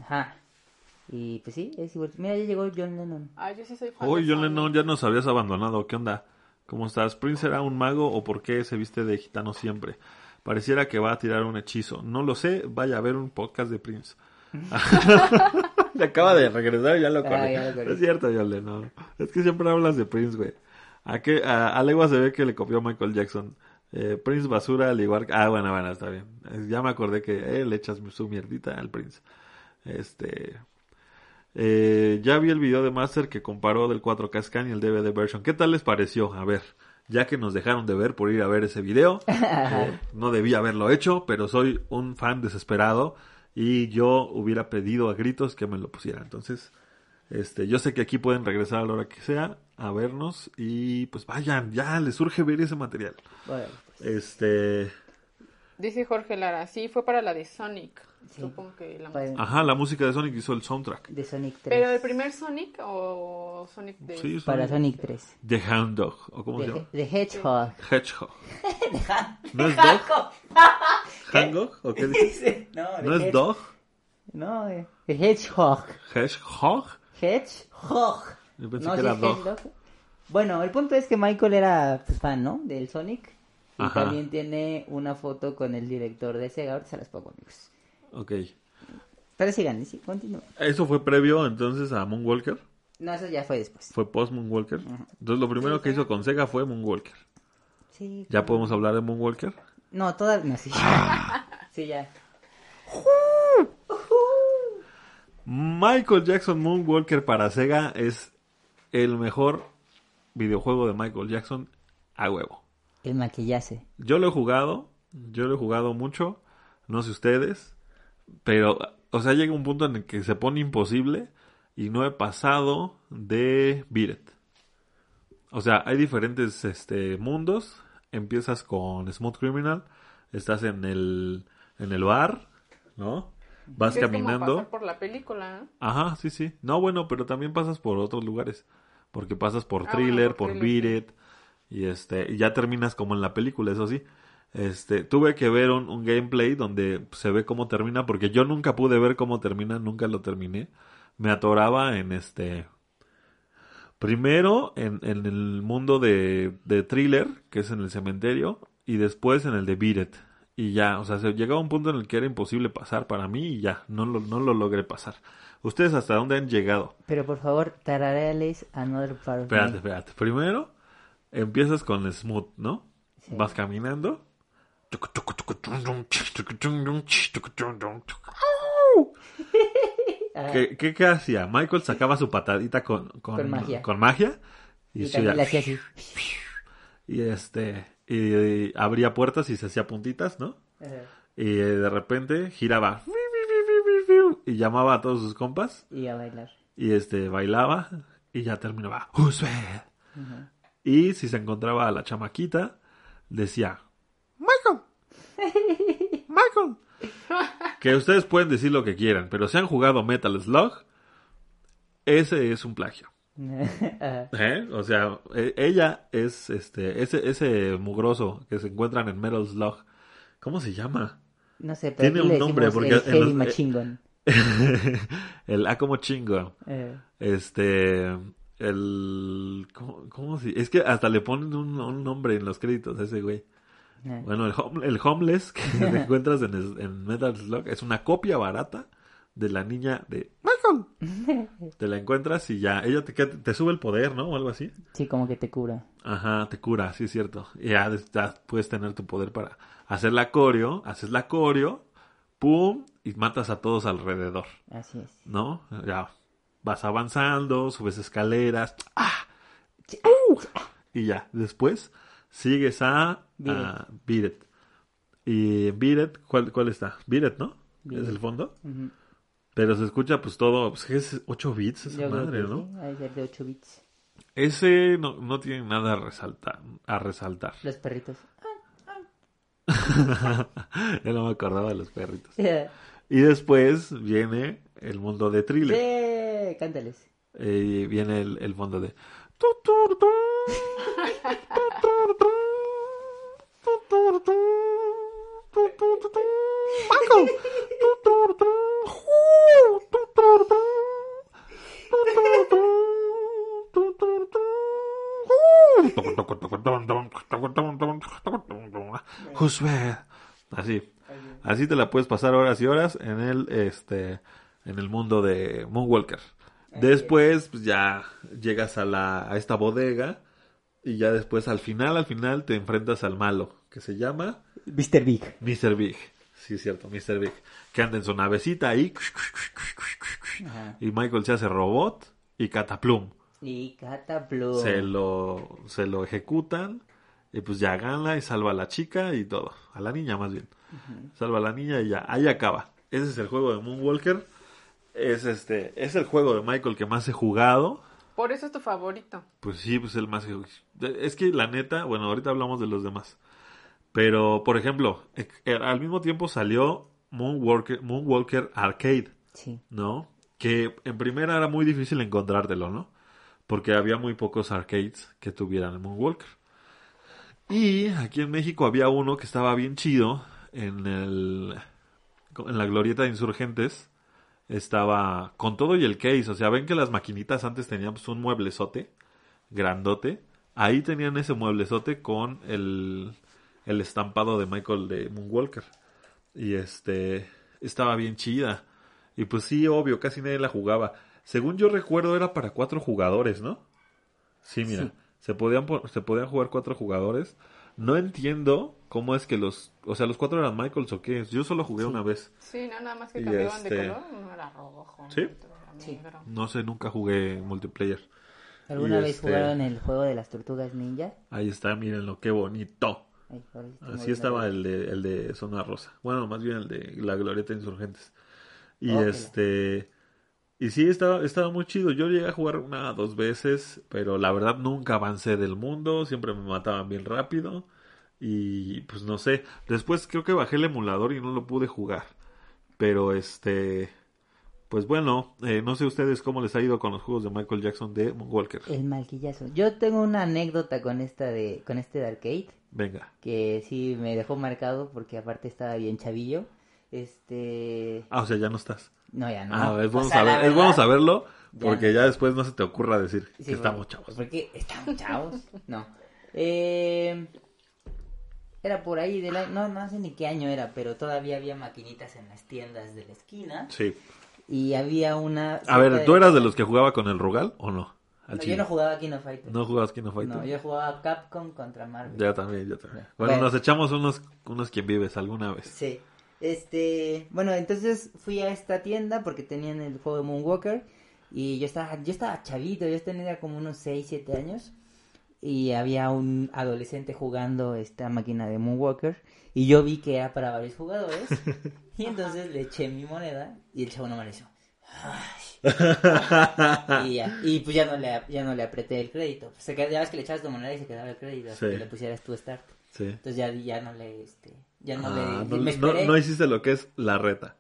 S4: Ajá. Y pues sí, es igual. Mira, ya llegó John Lennon.
S3: Ah, yo sí soy fan
S2: Uy, John. Lennon, ya nos habías abandonado. ¿Qué onda? ¿Cómo estás? ¿Prince era un mago o por qué se viste de gitano siempre? Pareciera que va a tirar un hechizo. No lo sé, vaya a ver un podcast de Prince. Le acaba de regresar y ya lo
S4: Ah,
S2: corrí.
S4: ya lo corrí.
S2: es cierto, Yole, no. Es que siempre hablas de Prince, güey. A, que, a, a legua se ve que le copió Michael Jackson. Eh, Prince basura al igual que... Ah, bueno, bueno, está bien. Eh, Ya me acordé que eh, le echas su mierdita al Prince. Este... Eh, ya vi el video de Master que comparó del 4K Scan y el DVD version. ¿Qué tal les pareció? A ver, ya que nos dejaron de ver por ir a ver ese video, no debía haberlo hecho, pero soy un fan desesperado y yo hubiera pedido a gritos que me lo pusieran. Entonces, este, yo sé que aquí pueden regresar a la hora que sea a vernos y pues vayan, ya les surge ver ese material.
S4: Bueno,
S2: Este,
S3: Dice Jorge Lara, sí, fue para la de Sonic.
S4: Sí.
S3: Supongo que la
S4: pues,
S2: ajá, la música de Sonic hizo el soundtrack.
S4: de Sonic 3.
S3: ¿Pero el primer Sonic o Sonic de...?
S2: Sí,
S4: Para
S2: Sonic.
S4: Sonic 3.
S2: The Hound Dog, o cómo se
S4: De,
S2: llama?
S4: de Hedgehog.
S2: Hedgehog. ¿No es Dog? ¿Hangog? ¿O qué dices?
S4: no,
S2: ¿No es Dog?
S4: No, de Hedgehog.
S2: ¿Hedgehog?
S4: Hedgehog.
S2: Yo pensé
S4: No,
S2: que.
S4: Hedgehog. Bueno, el punto es que Michael era pues, fan, ¿no? Del Sonic. Y
S2: Ajá.
S4: también tiene una foto con el director de Sega. Ahorita se las pongo, amigos.
S2: Ok.
S4: Pero sigan, sí, continúa.
S2: ¿Eso fue previo entonces a Moonwalker?
S4: No, eso ya fue después.
S2: ¿Fue post Moonwalker? Entonces lo primero que hizo con Sega fue Moonwalker.
S4: Sí.
S2: ¿Ya podemos hablar de Moonwalker?
S4: No, todavía. No, sí.
S2: Ah.
S4: sí, ya.
S2: Michael Jackson Moonwalker para Sega es el mejor videojuego de Michael Jackson a huevo.
S4: El maquillaje.
S2: Yo lo he jugado, yo lo he jugado mucho, no sé ustedes, pero, o sea, llega un punto en el que se pone imposible y no he pasado de Beat It. O sea, hay diferentes este, mundos. Empiezas con Smooth Criminal, estás en el, en el bar, ¿no? Vas
S3: es como
S2: caminando.
S3: pasar por la película, ¿no?
S2: Ajá, sí, sí. No, bueno, pero también pasas por otros lugares. Porque pasas por
S3: Ah,
S2: thriller,
S3: bueno, por
S2: por
S3: thriller,
S2: beat it, y este, y ya terminas como en la película, eso sí. Este, tuve que ver un, un gameplay donde se ve cómo termina, porque yo nunca pude ver cómo termina, nunca lo terminé. Me atoraba en este. Primero en, en el mundo de, de thriller, que es en el cementerio, y después en el de It. Y ya, o sea, se llegaba un punto en el que era imposible pasar para mí y ya, no lo, no lo logré pasar. ¿Ustedes hasta dónde han llegado?
S4: Pero por favor, tarareales Another Part
S2: Espérate, espérate. Primero, empiezas con Smooth, ¿no?
S4: Sí.
S2: Vas caminando. ¿Qué, qué, qué hacía? Michael sacaba su patadita con, con,
S4: Con magia.
S2: con magia, y,
S4: Y
S2: se
S4: así.
S2: y este y, y abría puertas y se hacía puntitas, ¿no?
S4: Ajá.
S2: Y eh, de repente giraba y llamaba a todos sus compas
S4: Y a bailar.
S2: y este bailaba y ya terminaba "Who's there?".
S4: Ajá.
S2: y si se encontraba a la chamaquita decía Michael Michael que ustedes pueden decir lo que quieran pero si han jugado Metal Slug ese es un plagio. ¿Eh? O sea, e- ella es este ese ese mugroso que se encuentran en Metal Slug. ¿Cómo se llama?
S4: No sé, pero
S2: Tiene un nombre, porque
S4: el
S2: en los- el A como chingo.
S4: Eh,
S2: Este el ¿cómo, cómo se- es que hasta le ponen un, un nombre en los créditos a ese güey.
S4: eh.
S2: Bueno, el, hom- el homeless que te encuentras en, en Metal Slug es una copia barata de la niña de. Te la encuentras y ya ella te, queda- te sube el poder, ¿no? O algo así.
S4: Sí, como que te cura.
S2: Ajá, te cura, sí es cierto. Y ya, des- ya puedes tener tu poder para hacer la coreo, haces la coreo, pum, y matas a todos alrededor,
S4: Así es.
S2: ¿no? Ya vas avanzando, subes escaleras, ¡ah! y ya, después sigues a, It. Y It, ¿cuál, cuál está? It, ¿no? Es el fondo.
S4: Ujú.
S2: Pero se escucha pues todo, pues es 8 bits esa
S4: Yo
S2: madre, ¿no?
S4: sí, ha de ser de 8 bits.
S2: Ese no, no tiene nada a resaltar. A resaltar.
S4: Los perritos.
S2: ya no me acordaba de los perritos. Y después viene el mundo de thriller.
S4: ¡Sí! Cántales.
S2: Eh, viene el, el fondo de... Así. Así te la puedes pasar horas y horas en el este en el mundo de Moonwalker. Después, pues ya llegas a la a esta bodega y ya después al final, al final te enfrentas al malo, que se llama
S4: Mr. Big.
S2: Mr. Big. Sí, es cierto, Mr. Big. Que anda en su navecita ahí.
S4: Ajá.
S2: Y Michael se hace robot y Cataplum.
S4: Y Cataplum.
S2: Se lo, se lo ejecutan y pues ya gana y salva a la chica y todo. A la niña más bien. Salva a la niña y ya. Ahí acaba. Ese es el juego de Moonwalker. Es este, es el juego de Michael que más he jugado.
S3: Por eso es tu favorito.
S2: Pues sí, pues el más... Es que la neta, bueno, ahorita hablamos de los demás. Pero, por ejemplo, eh, al mismo tiempo salió Moonwalker, Moonwalker Arcade,
S4: Sí.
S2: ¿no? Que en primera era muy difícil encontrártelo, ¿no? Porque había muy pocos arcades que tuvieran el Moonwalker. Y aquí en México había uno que estaba bien chido en el en la glorieta de insurgentes estaba con todo y el case, o sea, ven que las maquinitas antes tenían pues, un mueblezote grandote, ahí tenían ese mueblezote con el el estampado de Michael de Moonwalker. Y este estaba bien chida. Y pues sí, obvio, casi nadie la jugaba. Según yo recuerdo era para cuatro jugadores, ¿no? Sí, mira,
S4: Sí.
S2: se podían po- se podían jugar cuatro jugadores. No entiendo cómo es que los, o sea, los cuatro eran Michaels o qué. Yo solo jugué una vez.
S3: Sí, no, nada más que
S2: Y
S3: cambiaban
S2: este-
S3: de color. Uno era rojo,
S2: ¿Sí?
S3: otro era
S4: Sí.
S2: No sé, nunca jugué multiplayer.
S4: ¿Alguna
S2: Y
S4: vez
S2: este-
S4: jugaron el juego de las tortugas ninja?
S2: Ahí está, mírenlo, qué bonito.
S4: Ay,
S2: Así estaba el de, el de Zona Rosa. Bueno, más bien el de la Glorieta Insurgentes. Y este. Y sí, estaba, estaba muy chido. Yo llegué a jugar una dos veces, pero la verdad nunca avancé del mundo. Siempre me mataban bien rápido. Y pues no sé. Después creo que bajé el emulador y no lo pude jugar. Pero este. Pues bueno, eh, no sé ustedes cómo les ha ido con los juegos de Michael Jackson de Moonwalker.
S4: El malquillazo. Yo tengo una anécdota con esta de con este de arcade
S2: Venga.
S4: que sí me dejó marcado porque aparte estaba bien chavillo. Este,
S2: Ah, o sea, ya no estás.
S4: no ya no.
S2: Ah, es
S4: O
S2: bueno,
S4: sea, la
S2: saber- es bueno
S4: verdad,
S2: saberlo
S4: ya
S2: porque
S4: no.
S2: ya después no se te ocurra decir
S4: sí,
S2: que estamos
S4: porque-
S2: chavos.
S4: Porque estamos chavos. No. Eh, era por ahí de la, no no sé ni qué año era, pero todavía había maquinitas en las tiendas de la esquina
S2: Sí.
S4: Y había una
S2: A ver, ¿tú
S4: de-
S2: eras de los que jugaba con el Rugal o no? Al
S4: No, yo no jugaba King of Fighters.
S2: ¿No jugabas King of Fighters?
S4: No, yo jugaba Capcom contra Marvel.
S2: Ya también, ya también. Bueno,
S4: Bueno.
S2: nos echamos unos, unos quien vives alguna vez.
S4: Sí. Este, bueno, entonces fui a esta tienda porque tenían el juego de Moonwalker y yo estaba, yo estaba chavito, yo tenía como unos 6, 7 años y había un adolescente jugando esta máquina de Moonwalker y yo vi que era para varios jugadores y entonces le eché mi moneda y el chavo no me lo hizo. Y, ya, y pues ya no le ya no le apreté el crédito. Se quedaba, ya ves que le echabas tu moneda y se quedaba el crédito hasta
S2: Sí.
S4: que le pusieras tu start.
S2: Sí.
S4: Entonces ya, ya no le este ya no
S2: Ah,
S4: le
S2: no,
S4: me
S2: no-
S4: esperé.
S2: no hiciste lo que es la reta.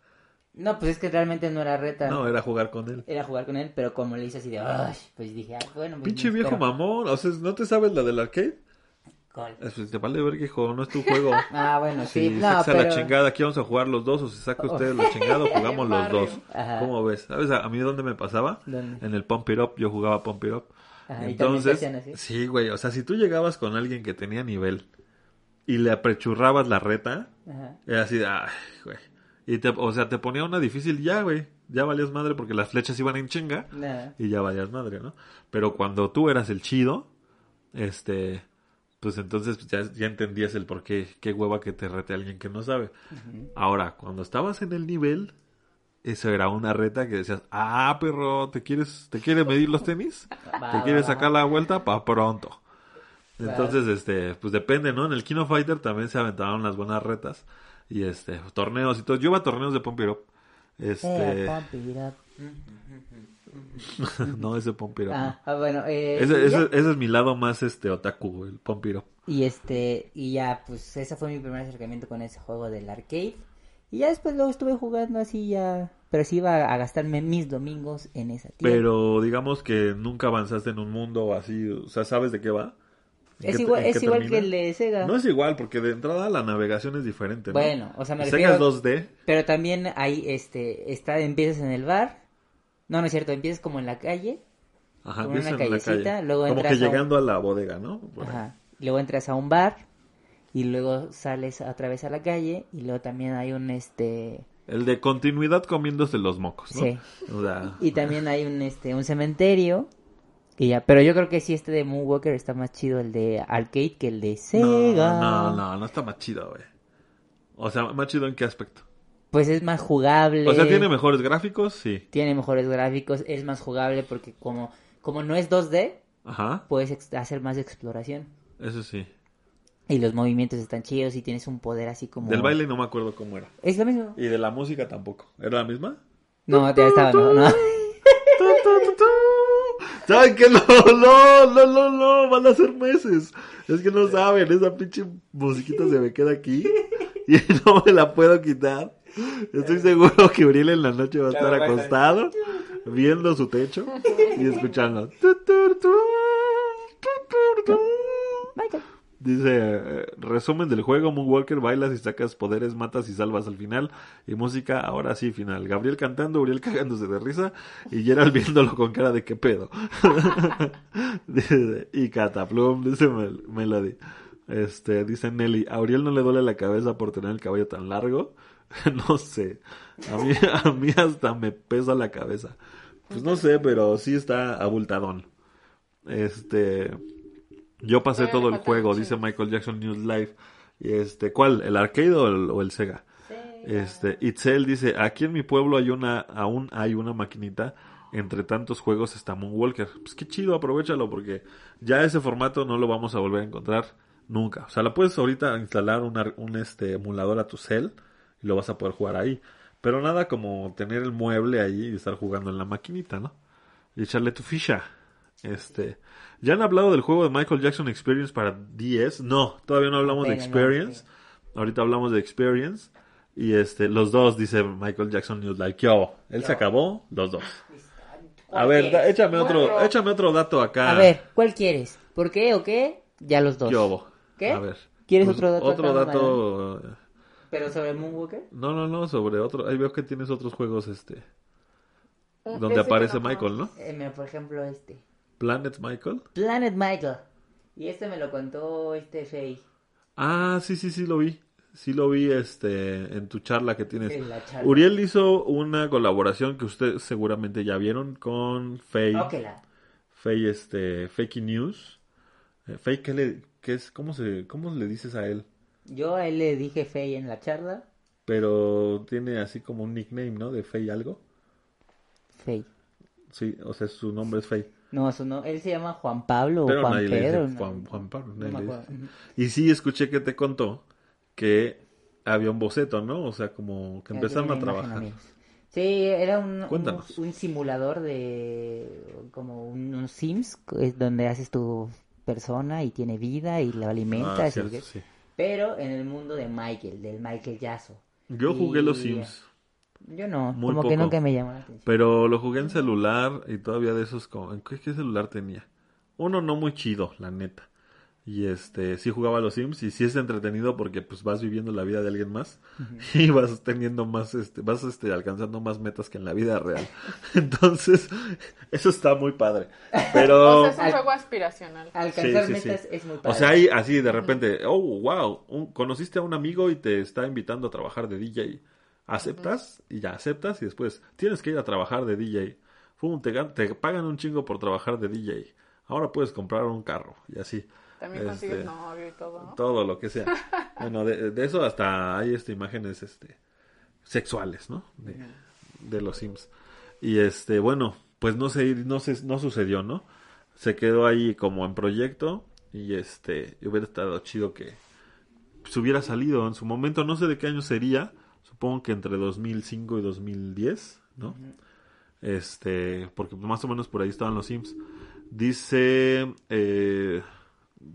S4: No, pues es que realmente no era reta.
S2: No, era jugar con él.
S4: Era jugar con él, pero como le hice así de, "Ay", pues dije, ah, bueno, pues
S2: Pinche viejo mamón. O sea, ¿no te sabes la del arcade?
S4: ¿Cuál?
S2: Es, pues, te vale ver, hijo, no es tu juego.
S4: Ah, bueno, sí,
S2: Si
S4: no,
S2: sacas a
S4: pero...
S2: la chingada, aquí vamos a jugar los dos, o si saca usted la chingada, jugamos los dos.
S4: Ajá.
S2: ¿Cómo ves? ¿Sabes a, a mí dónde me pasaba?
S4: ¿Dónde?
S2: En el Pump It Up, yo jugaba Pump It Up.
S4: Ajá, ¿y también te
S2: Entonces,
S4: así?
S2: sí, güey, o sea, si tú llegabas con alguien que tenía nivel y le apechurrabas la reta,
S4: Ajá.
S2: era así de, ay, güey. Y te, o sea, te ponía una difícil ya, güey. Ya valías madre porque las flechas iban en chinga y ya valías madre, ¿no? Pero cuando tú eras el chido, este, pues entonces ya, ya entendías el por qué, qué hueva que te rete alguien que no sabe. Ahora, cuando estabas en el nivel, eso era una reta que decías, ah, perro, ¿te quieres, te quieres medir los tenis? ¿Te quieres sacar la vuelta? Pa' pronto. Entonces, este, pues depende, ¿no? En el Kino Fighter también se aventaron las buenas retas. Y este, torneos y todo. Yo iba a torneos de Pump It Up. Este,
S4: Eh, pump it up.
S2: no, ese Pump It Up. no.
S4: Ah, ah, bueno, eh,
S2: Ese, ese, ese es mi lado más este otaku, el Pump It Up.
S4: Y este, y ya, pues ese fue mi primer acercamiento con ese juego del arcade. Y ya después luego estuve jugando así ya, pero sí iba a gastarme mis domingos en esa tienda.
S2: Pero digamos que nunca avanzaste en un mundo así, o sea, ¿sabes de qué va? ¿En
S4: es igual, es igual que el de Sega.
S2: No es igual, porque de entrada la navegación es diferente, ¿no?
S4: Bueno, o sea, me
S2: Sega
S4: refiero...
S2: es 2D,
S4: Pero también ahí, este, está, empiezas en el bar. No, no es cierto, empiezas como en la calle.
S2: ajá,
S4: como una
S2: en la calle.
S4: luego
S2: Como que
S4: a un-
S2: llegando a la bodega, ¿no? Ahí.
S4: Ajá. Luego entras a un bar y luego sales otra vez a la calle y luego también hay un, este,
S2: El de continuidad comiéndose los mocos, ¿no?
S4: Sí.
S2: O sea,
S4: Y también hay un este un cementerio. Y ya, pero yo creo que sí este de Moonwalker está más chido el de arcade que el de
S2: no,
S4: Sega.
S2: no, no, no está más chido, güey. O sea, más chido en qué aspecto.
S4: Pues es más jugable.
S2: O sea, tiene mejores gráficos, sí.
S4: tiene mejores gráficos, es más jugable porque como como no es 2D,
S2: Ajá,
S4: puedes hacer más exploración.
S2: eso sí.
S4: Y los movimientos están chidos y tienes un poder así como
S2: Del baile no me acuerdo cómo era.
S4: Es lo mismo.
S2: Y de la música tampoco. ¿Era la misma?
S4: No, ya estaba, no, no.
S2: ¿Saben qué? No, no, no, no, no, van a ser meses. Es que no saben, esa pinche musiquita se me queda aquí y no me la puedo quitar. Estoy seguro que Uriel en la noche va a estar acostado viendo su techo y escuchando. Dice, eh, resumen del juego, Moonwalker, bailas y sacas poderes, matas y salvas al final. Y música, ahora sí, final. Gabriel cantando, Uriel cagándose de risa y Gerald viéndolo con cara de qué pedo. Dice, y Cataplum, dice Mel- Melody. Este, dice Nelly, ¿a Uriel no le duele la cabeza por tener el cabello tan largo? no sé. A mí, a mí hasta me pesa la cabeza. Pues no sé, pero sí está abultadón. Este... Yo pasé todo el juego, dice. Michael Jackson News Live. Este, ¿cuál? ¿El arcade o el, o el Sega? Este, Itzel dice, aquí en mi pueblo hay una, aún hay una maquinita, entre tantos juegos está Moonwalker. Pues qué chido, aprovechalo porque ya ese formato no lo vamos a volver a encontrar nunca. O sea, la puedes ahorita instalar una- un este emulador a tu cel y lo vas a poder jugar ahí. Pero nada como tener el mueble ahí y estar jugando en la maquinita, ¿no? Y echarle tu ficha. Este, ¿ya han hablado del juego de Michael Jackson Experience para DS? No, todavía no hablamos de
S4: Apenas no,
S2: Experience. Ahorita hablamos de Experience. Y este, los dos, dice Michael Jackson News Like, yo, él se acabó, los dos. A ver, da- échame otro,
S3: Bueno.
S2: échame otro dato acá.
S4: A ver, ¿cuál quieres? ¿Por qué o qué? Ya los dos.
S2: ¿Qué hubo?
S4: ¿Qué?
S2: A ver.
S4: ¿Quieres
S2: Pues,
S4: otro dato
S2: Otro
S4: acá,
S2: dato. eh,
S4: ¿Pero sobre Moonwalker?
S2: No, no, no, sobre otro. Ahí veo que tienes otros juegos, este.
S3: Un-
S2: Donde aparece
S3: no
S2: Michael, ¿no?
S4: Eh, mira, por ejemplo, este.
S2: Planet Michael.
S4: Planet Michael. Y este me lo contó este Faye.
S2: Ah, sí, sí, sí lo vi. Sí lo vi este en tu charla que tienes.
S4: En la charla.
S2: Uriel hizo una colaboración que ustedes seguramente ya vieron con Faye.
S4: Ok, la.
S2: Faye este Fake News. Eh, Faye ¿qué le qué es cómo se cómo le dices a él?
S4: Yo a él le dije Faye en la charla.
S2: Pero tiene así como un nickname, ¿no? De Faye algo.
S4: Faye.
S2: Sí, o sea, su nombre es Faye.
S4: No, su no, él se llama Juan Pablo
S2: Pero
S4: o Juan
S2: nadie le dice
S4: Pedro.
S2: Juan, Juan Pablo, nadie le dice. Y sí escuché que te contó que había un boceto, ¿no? O sea, como que empezaron a trabajar.
S4: Sí, era un, un, simulador de como un, un Sims, donde haces tu persona y tiene vida y la
S2: Ah,
S4: alimentas.
S2: cierto, sí.
S4: Pero en el mundo de Michael, del Michael Yasso.
S2: Yo jugué los Sims,
S4: Yo no,
S2: Muy
S4: como que
S2: poco.
S4: nunca me llamó la atención.
S2: pero lo jugué en celular y todavía de esos como ¿en qué, qué celular tenía? Uno no muy chido, la neta. Y este, sí jugaba a los Sims y sí es entretenido porque pues vas viviendo la vida de alguien más y vas teniendo más, este, vas este, alcanzando más metas que en la vida real. Entonces, eso está muy padre. Pero...
S3: O sea, es un
S4: Al-
S3: juego aspiracional.
S4: Alcanzar
S2: Sí, sí, sí.
S4: metas es muy padre.
S2: O sea, ahí así de repente, oh, wow, un- conociste a un amigo y te está invitando a trabajar de DJ. ¿Aceptas? Y ya aceptas y después tienes que ir a trabajar de DJ. Fum, te, te pagan un chingo por trabajar de DJ. Ahora puedes comprar un carro y así.
S3: También
S2: Este,
S3: consigues novio y todo, ¿no?
S2: Todo lo que sea. bueno, de, de eso hasta hay este, imágenes este, sexuales, ¿no? De, de los Sims. Y este, bueno, pues no se, no se, no sucedió, ¿no? Se quedó ahí como en proyecto y este, hubiera estado chido que se hubiera salido en su momento, no sé de qué año sería, supongo que entre 2005 y 2010, ¿no? Este, porque más o menos por ahí estaban los Sims. Dice, eh,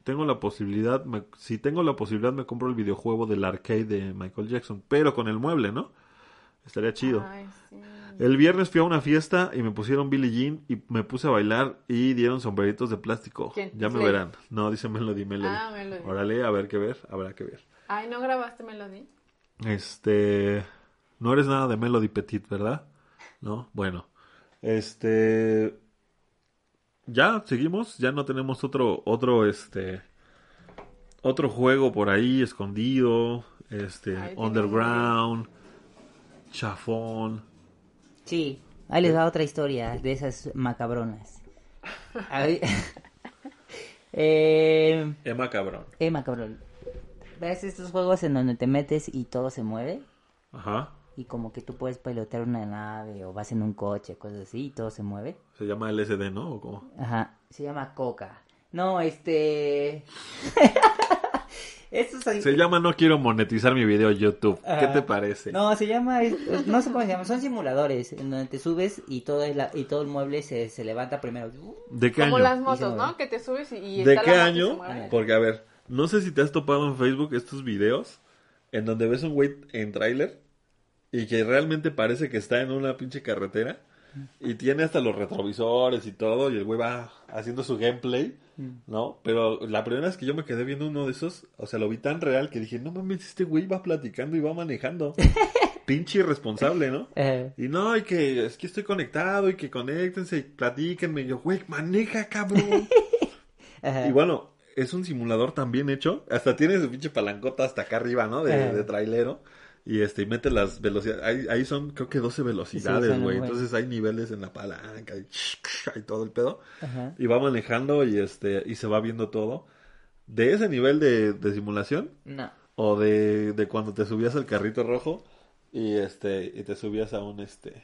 S2: tengo la posibilidad, me- si tengo la posibilidad me compro el videojuego del arcade de Michael Jackson, pero con el mueble, ¿no? Estaría chido.
S3: Ay, sí.
S2: El viernes fui a una fiesta y me pusieron Billie Jean y me puse a bailar y dieron sombreritos de plástico.
S3: ¿Quién?
S2: Ya me verán. No, dice Melody, Melody.
S3: Ah, Melody.
S2: Órale, a ver qué ver, habrá que ver.
S3: Ay, ¿no grabaste Melody?
S2: Este, no eres nada de Melody Petit, ¿verdad? No, bueno. Este, ya seguimos, ya no tenemos otro, otro, este, otro juego por ahí escondido, este, underground. chafón.
S4: Sí, ahí les va otra historia de esas macabronas. Eh,
S2: Emma cabrón.
S4: ¿Ves estos juegos en donde te metes y todo se mueve?
S2: Ajá.
S4: Y como que tú puedes pilotear una nave o vas en un coche, cosas así, y todo se mueve.
S2: Se llama LSD, ¿no? ¿O cómo?
S4: Ajá, se llama Coca. No, este... Estos
S2: Se llama No quiero monetizar mi video YouTube. ¿Qué te parece?
S4: No, se llama, es- no sé cómo se llama, son simuladores en donde te subes y todo el, y todo el mueble se, se levanta primero.
S2: ¿De qué
S3: Como
S2: año?
S3: las motos. ¿no? Que te subes y, y
S2: ¿De
S3: está
S2: qué
S3: la
S2: año? Porque, a ver, no sé si te has topado en Facebook estos videos en donde ves un güey en tráiler y que realmente parece que está en una pinche carretera y tiene hasta los retrovisores y todo y el güey va haciendo su gameplay, ¿no? Pero la primera vez que yo me quedé viendo uno de esos, o sea, lo vi tan real que dije, no mames, este güey va platicando y va manejando. pinche irresponsable, ¿no?
S4: Eh,
S2: Y no, y que es que estoy conectado y que conéctense y platíquenme. Y yo, güey, maneja, cabrón.
S4: ajá.
S2: Y bueno, es un simulador tan bien hecho. Hasta tiene su pinche palancota hasta acá arriba, ¿no? De,
S4: Ajá.
S2: de trailero. Y este, y mete las velocidades. Ahí, ahí son, creo que 12 velocidades, güey. Entonces hay niveles en la palanca y, y todo el pedo.
S4: Ajá.
S2: Y va manejando y este, y se va viendo todo. De ese nivel de, de simulación,
S4: No.
S2: o de, de cuando te subías al carrito rojo y este, y te subías a un este,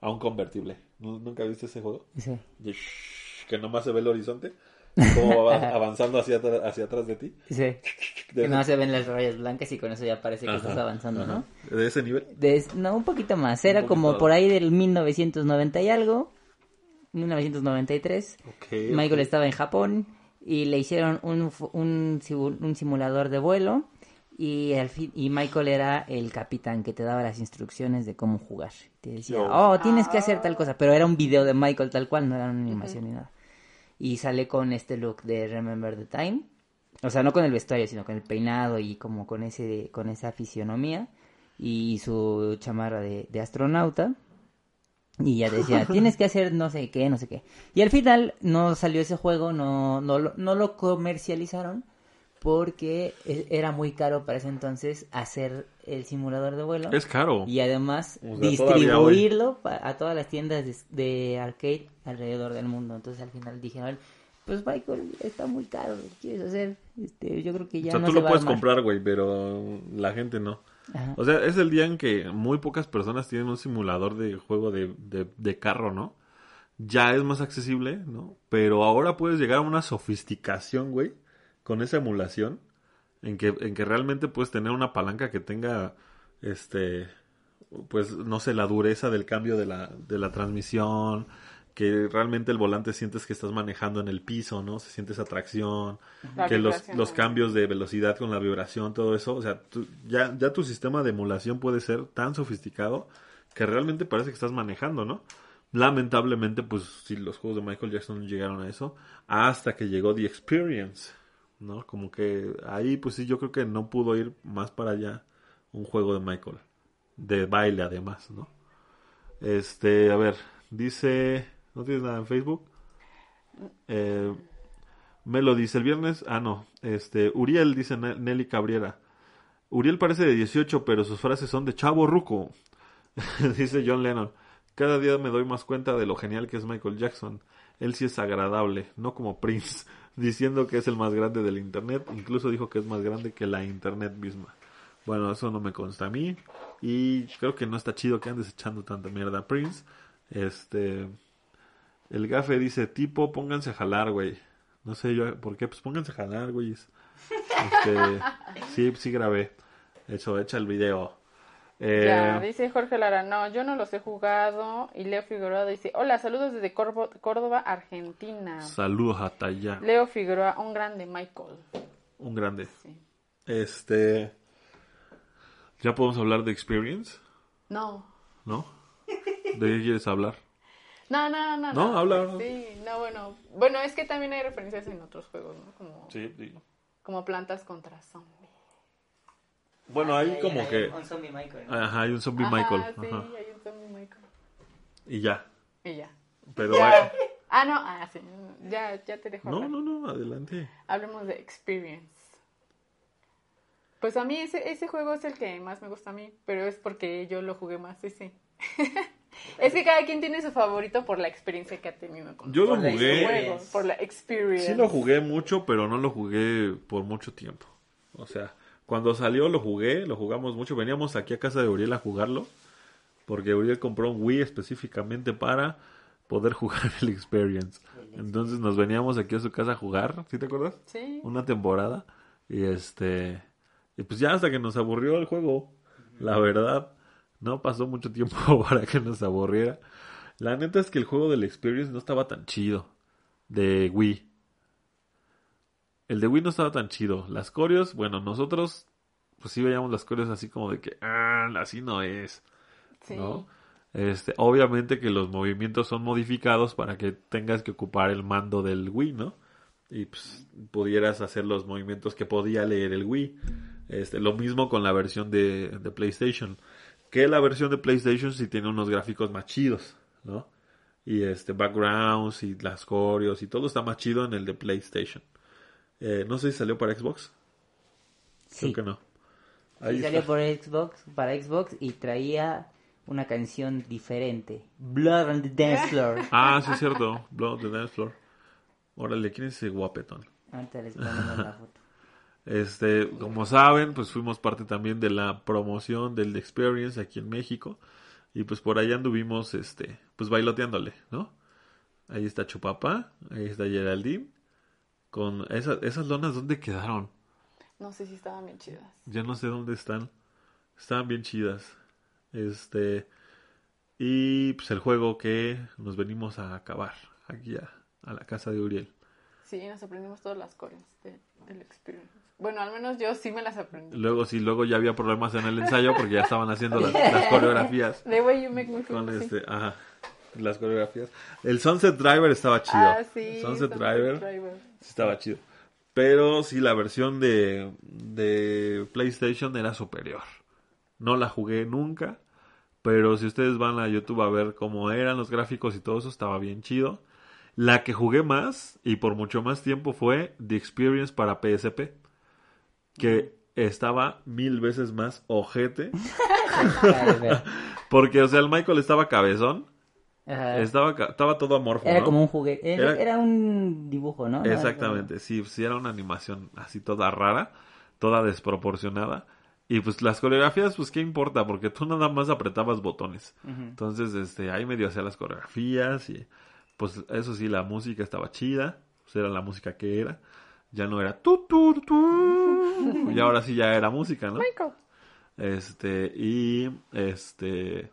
S2: a un convertible. ¿Nu- ¿Nunca viste ese juego?
S4: Sí.
S2: Shhh, que nomás se ve el horizonte. Cómo va avanzando hacia, hacia atrás de ti.
S4: Sí.
S2: De,
S4: Que no se ven las rayas blancas y con eso ya parece que
S2: Ajá,
S4: estás avanzando,
S2: ajá.
S4: ¿no?
S2: De ese nivel.
S4: Des- no, un poquito más. Era
S2: poquito.
S4: como por ahí del 1990 y algo. 1993.
S2: Ok,
S4: Michael
S2: ok.
S4: estaba en Japón y le hicieron un, un, un simulador de vuelo y, al fin, y Michael era el capitán que te daba las instrucciones de cómo jugar. Te decía, oh, tienes que hacer tal cosa, pero era un video de Michael tal cual, no era una animación ni nada. Y sale con este look de Remember the Time. O sea, no con el vestuario, sino con el peinado y como con ese con esa fisionomía y su chamarra de, de astronauta. Y ya decía, tienes que hacer no sé qué, no sé qué. Y al final no salió ese juego, no, no, no lo comercializaron porque e- era muy caro para ese entonces hacer el simulador de vuelo.
S2: Es caro.
S4: Y además
S2: O sea,
S4: distribuirlo a todas las tiendas de, de arcade alrededor del mundo. Entonces al final dijeron, pues Michael, está muy caro, ¿qué ¿quieres hacer? Este, yo creo que
S2: O
S4: ya
S2: sea,
S4: no
S2: tú
S4: se
S2: lo
S4: va
S2: puedes
S4: armar".
S2: comprar, güey, pero la gente no.
S4: Ajá.
S2: O sea, es el día en que muy pocas personas tienen un simulador de juego de, de, de carro, ¿no? Ya es más accesible, ¿no? Pero ahora puedes llegar a una sofisticación, güey, con esa emulación, en que, en que realmente puedes tener una palanca que tenga, este, pues, no sé, la dureza del cambio de la, de la transmisión, que realmente el volante sientes que estás manejando en el piso, ¿no? Se siente esa tracción,
S3: La
S2: que los, los cambios de velocidad con la vibración, todo eso, o sea, tú- ya, ya tu sistema de emulación puede ser tan sofisticado que realmente parece que estás manejando, ¿no? Lamentablemente, pues sí, los juegos de Michael Jackson llegaron a eso hasta que llegó The Experience, ¿no? Como que ahí, pues sí, yo creo que no pudo ir más para allá un juego de Michael, de baile además, ¿no? Este, a ver, dice, ¿no tienes nada en Facebook? Eh, Melo dice el viernes, ah no, este, Uriel dice Ne- Nelly Cabriera. Uriel parece de 18, pero sus frases son de chavo ruco. dice John Lennon. Cada día me doy más cuenta de lo genial que es Michael Jackson. Él sí es agradable, no como Prince, diciendo que es el más grande del Internet. Incluso dijo que es más grande que la Internet misma. Bueno, eso no me consta a mí. Y creo que no está chido que andes echando tanta mierda a Prince. Este. El gafe dice: Tipo, pónganse a jalar, güey. No sé yo por qué, pues pónganse a jalar, güey. Este, sí, sí grabé. Eso, echa el video. Eh,
S3: Ya, dice Jorge Lara, no, yo no los he jugado. Y Leo Figueroa dice, hola, saludos desde Córdoba, Argentina.
S2: saludos hasta allá.
S3: Leo Figueroa, un grande Michael.
S2: Un grande.
S3: Sí.
S2: Este. ¿Ya podemos hablar de Experience?
S3: No.
S2: ¿No? ¿De qué quieres hablar?
S3: No, no, no.
S2: No, habla, habla.
S3: Sí, no, bueno. Bueno, es que también hay referencias en otros juegos, ¿no? Como,
S2: Sí, digo.
S3: como plantas contra zombies.
S2: Bueno, hay como
S4: hay
S2: que.
S4: Un zombie Michael. ¿no?
S2: Ajá, hay un zombie
S3: Ajá,
S2: Michael.
S3: Sí,
S2: Ajá.
S3: hay un zombie Michael.
S2: Y ya.
S3: Y ya.
S2: Pero vaya.
S3: Ah, no, ah, sí. Ya, ya te dejo
S2: No,
S3: hablar.
S2: no, no, adelante.
S3: Hablemos de experience. Pues a mí ese, ese juego es el que más me gusta a mí, pero es porque yo lo jugué más ese. es que cada quien tiene su favorito por la experiencia que ha tenido con
S2: Yo lo
S4: Por
S2: jugué.
S3: juego, por la experience.
S2: Sí lo jugué mucho, pero no lo jugué por mucho tiempo. O sea, cuando salió lo jugué, lo jugamos mucho. Veníamos aquí a casa de Uriel a jugarlo, porque Uriel compró un Wii específicamente para poder jugar el Experience. Entonces nos veníamos aquí a su casa a jugar, ¿sí te acuerdas?
S3: Sí.
S2: Una temporada. Y este... Y pues ya hasta que nos aburrió el juego, la verdad, no pasó mucho tiempo para que nos aburriera. La neta es que el juego del Experience no estaba tan chido. De Wii. El de Wii no estaba tan chido. Las coreos, bueno, nosotros pues sí veíamos las coreos así como de que, ah, así no es,
S3: Sí.
S2: ¿no? Este, obviamente que los movimientos son modificados para que tengas que ocupar el mando del Wii, ¿no? Y pues pudieras hacer los movimientos que podía leer el Wii. Este, lo mismo con la versión de, de PlayStation. Que la versión de PlayStation sí tiene unos gráficos más chidos, ¿no? Y este, backgrounds y las coreos y todo está más chido en el de PlayStation. Eh, no sé si salió para Xbox. Creo
S4: Sí,
S2: que no.
S4: sí salió por Xbox, para Xbox y traía una canción diferente. Blood on the Dance Floor.
S2: Ah, sí es cierto. Blood on the Dance Floor. Órale, ¿quién es ese guapetón?
S4: Ahorita les ponemos la foto.
S2: Este, como saben, pues fuimos parte también de la promoción del Experience aquí en México. Y pues por ahí anduvimos, este, pues bailoteándole, ¿no? Ahí está Chupapa, ahí está Geraldine. Con esas, esas lonas, ¿dónde quedaron?
S3: No sé si estaban bien chidas.
S2: Ya no sé dónde están. Estaban bien chidas. Este. Y pues el juego que nos venimos a acabar aquí a, a la casa de Uriel.
S3: Sí, nos aprendimos todas las coreas de- del experience. Bueno, al menos yo sí me las aprendí.
S2: Luego sí, luego ya había problemas en el ensayo porque ya estaban haciendo las, las coreografías.
S3: The way you make me feel.
S2: Con
S3: sí.
S2: este, ajá, las coreografías. El Sunset Driver estaba chido.
S3: Ah, sí.
S2: Sunset
S3: Sunset
S2: Driver
S3: Driver.
S2: Estaba chido. Pero sí, la versión de, de PlayStation era superior. No la jugué nunca. Pero si ustedes van a YouTube a ver cómo eran los gráficos y todo eso, estaba bien chido. La que jugué más y por mucho más tiempo fue The Experience para PSP. Que estaba mil veces más ojete. Porque, o sea, el Michael estaba cabezón.
S4: Ajá.
S2: Estaba, estaba todo amorfo,
S4: Era
S2: ¿no?
S4: como un juguete. Era,
S2: Era-
S4: era un dibujo, ¿no? No era
S2: Exactamente, sí, sí era una animación así toda rara, toda desproporcionada. Y pues las coreografías, pues qué importa, porque tú nada más apretabas botones. Entonces, este, ahí medio hacía las coreografías y pues eso sí, la música estaba chida, pues era la música que era. Ya no era tu tu tu y ahora sí ya era música, ¿no?
S3: Michael.
S2: Este, y este.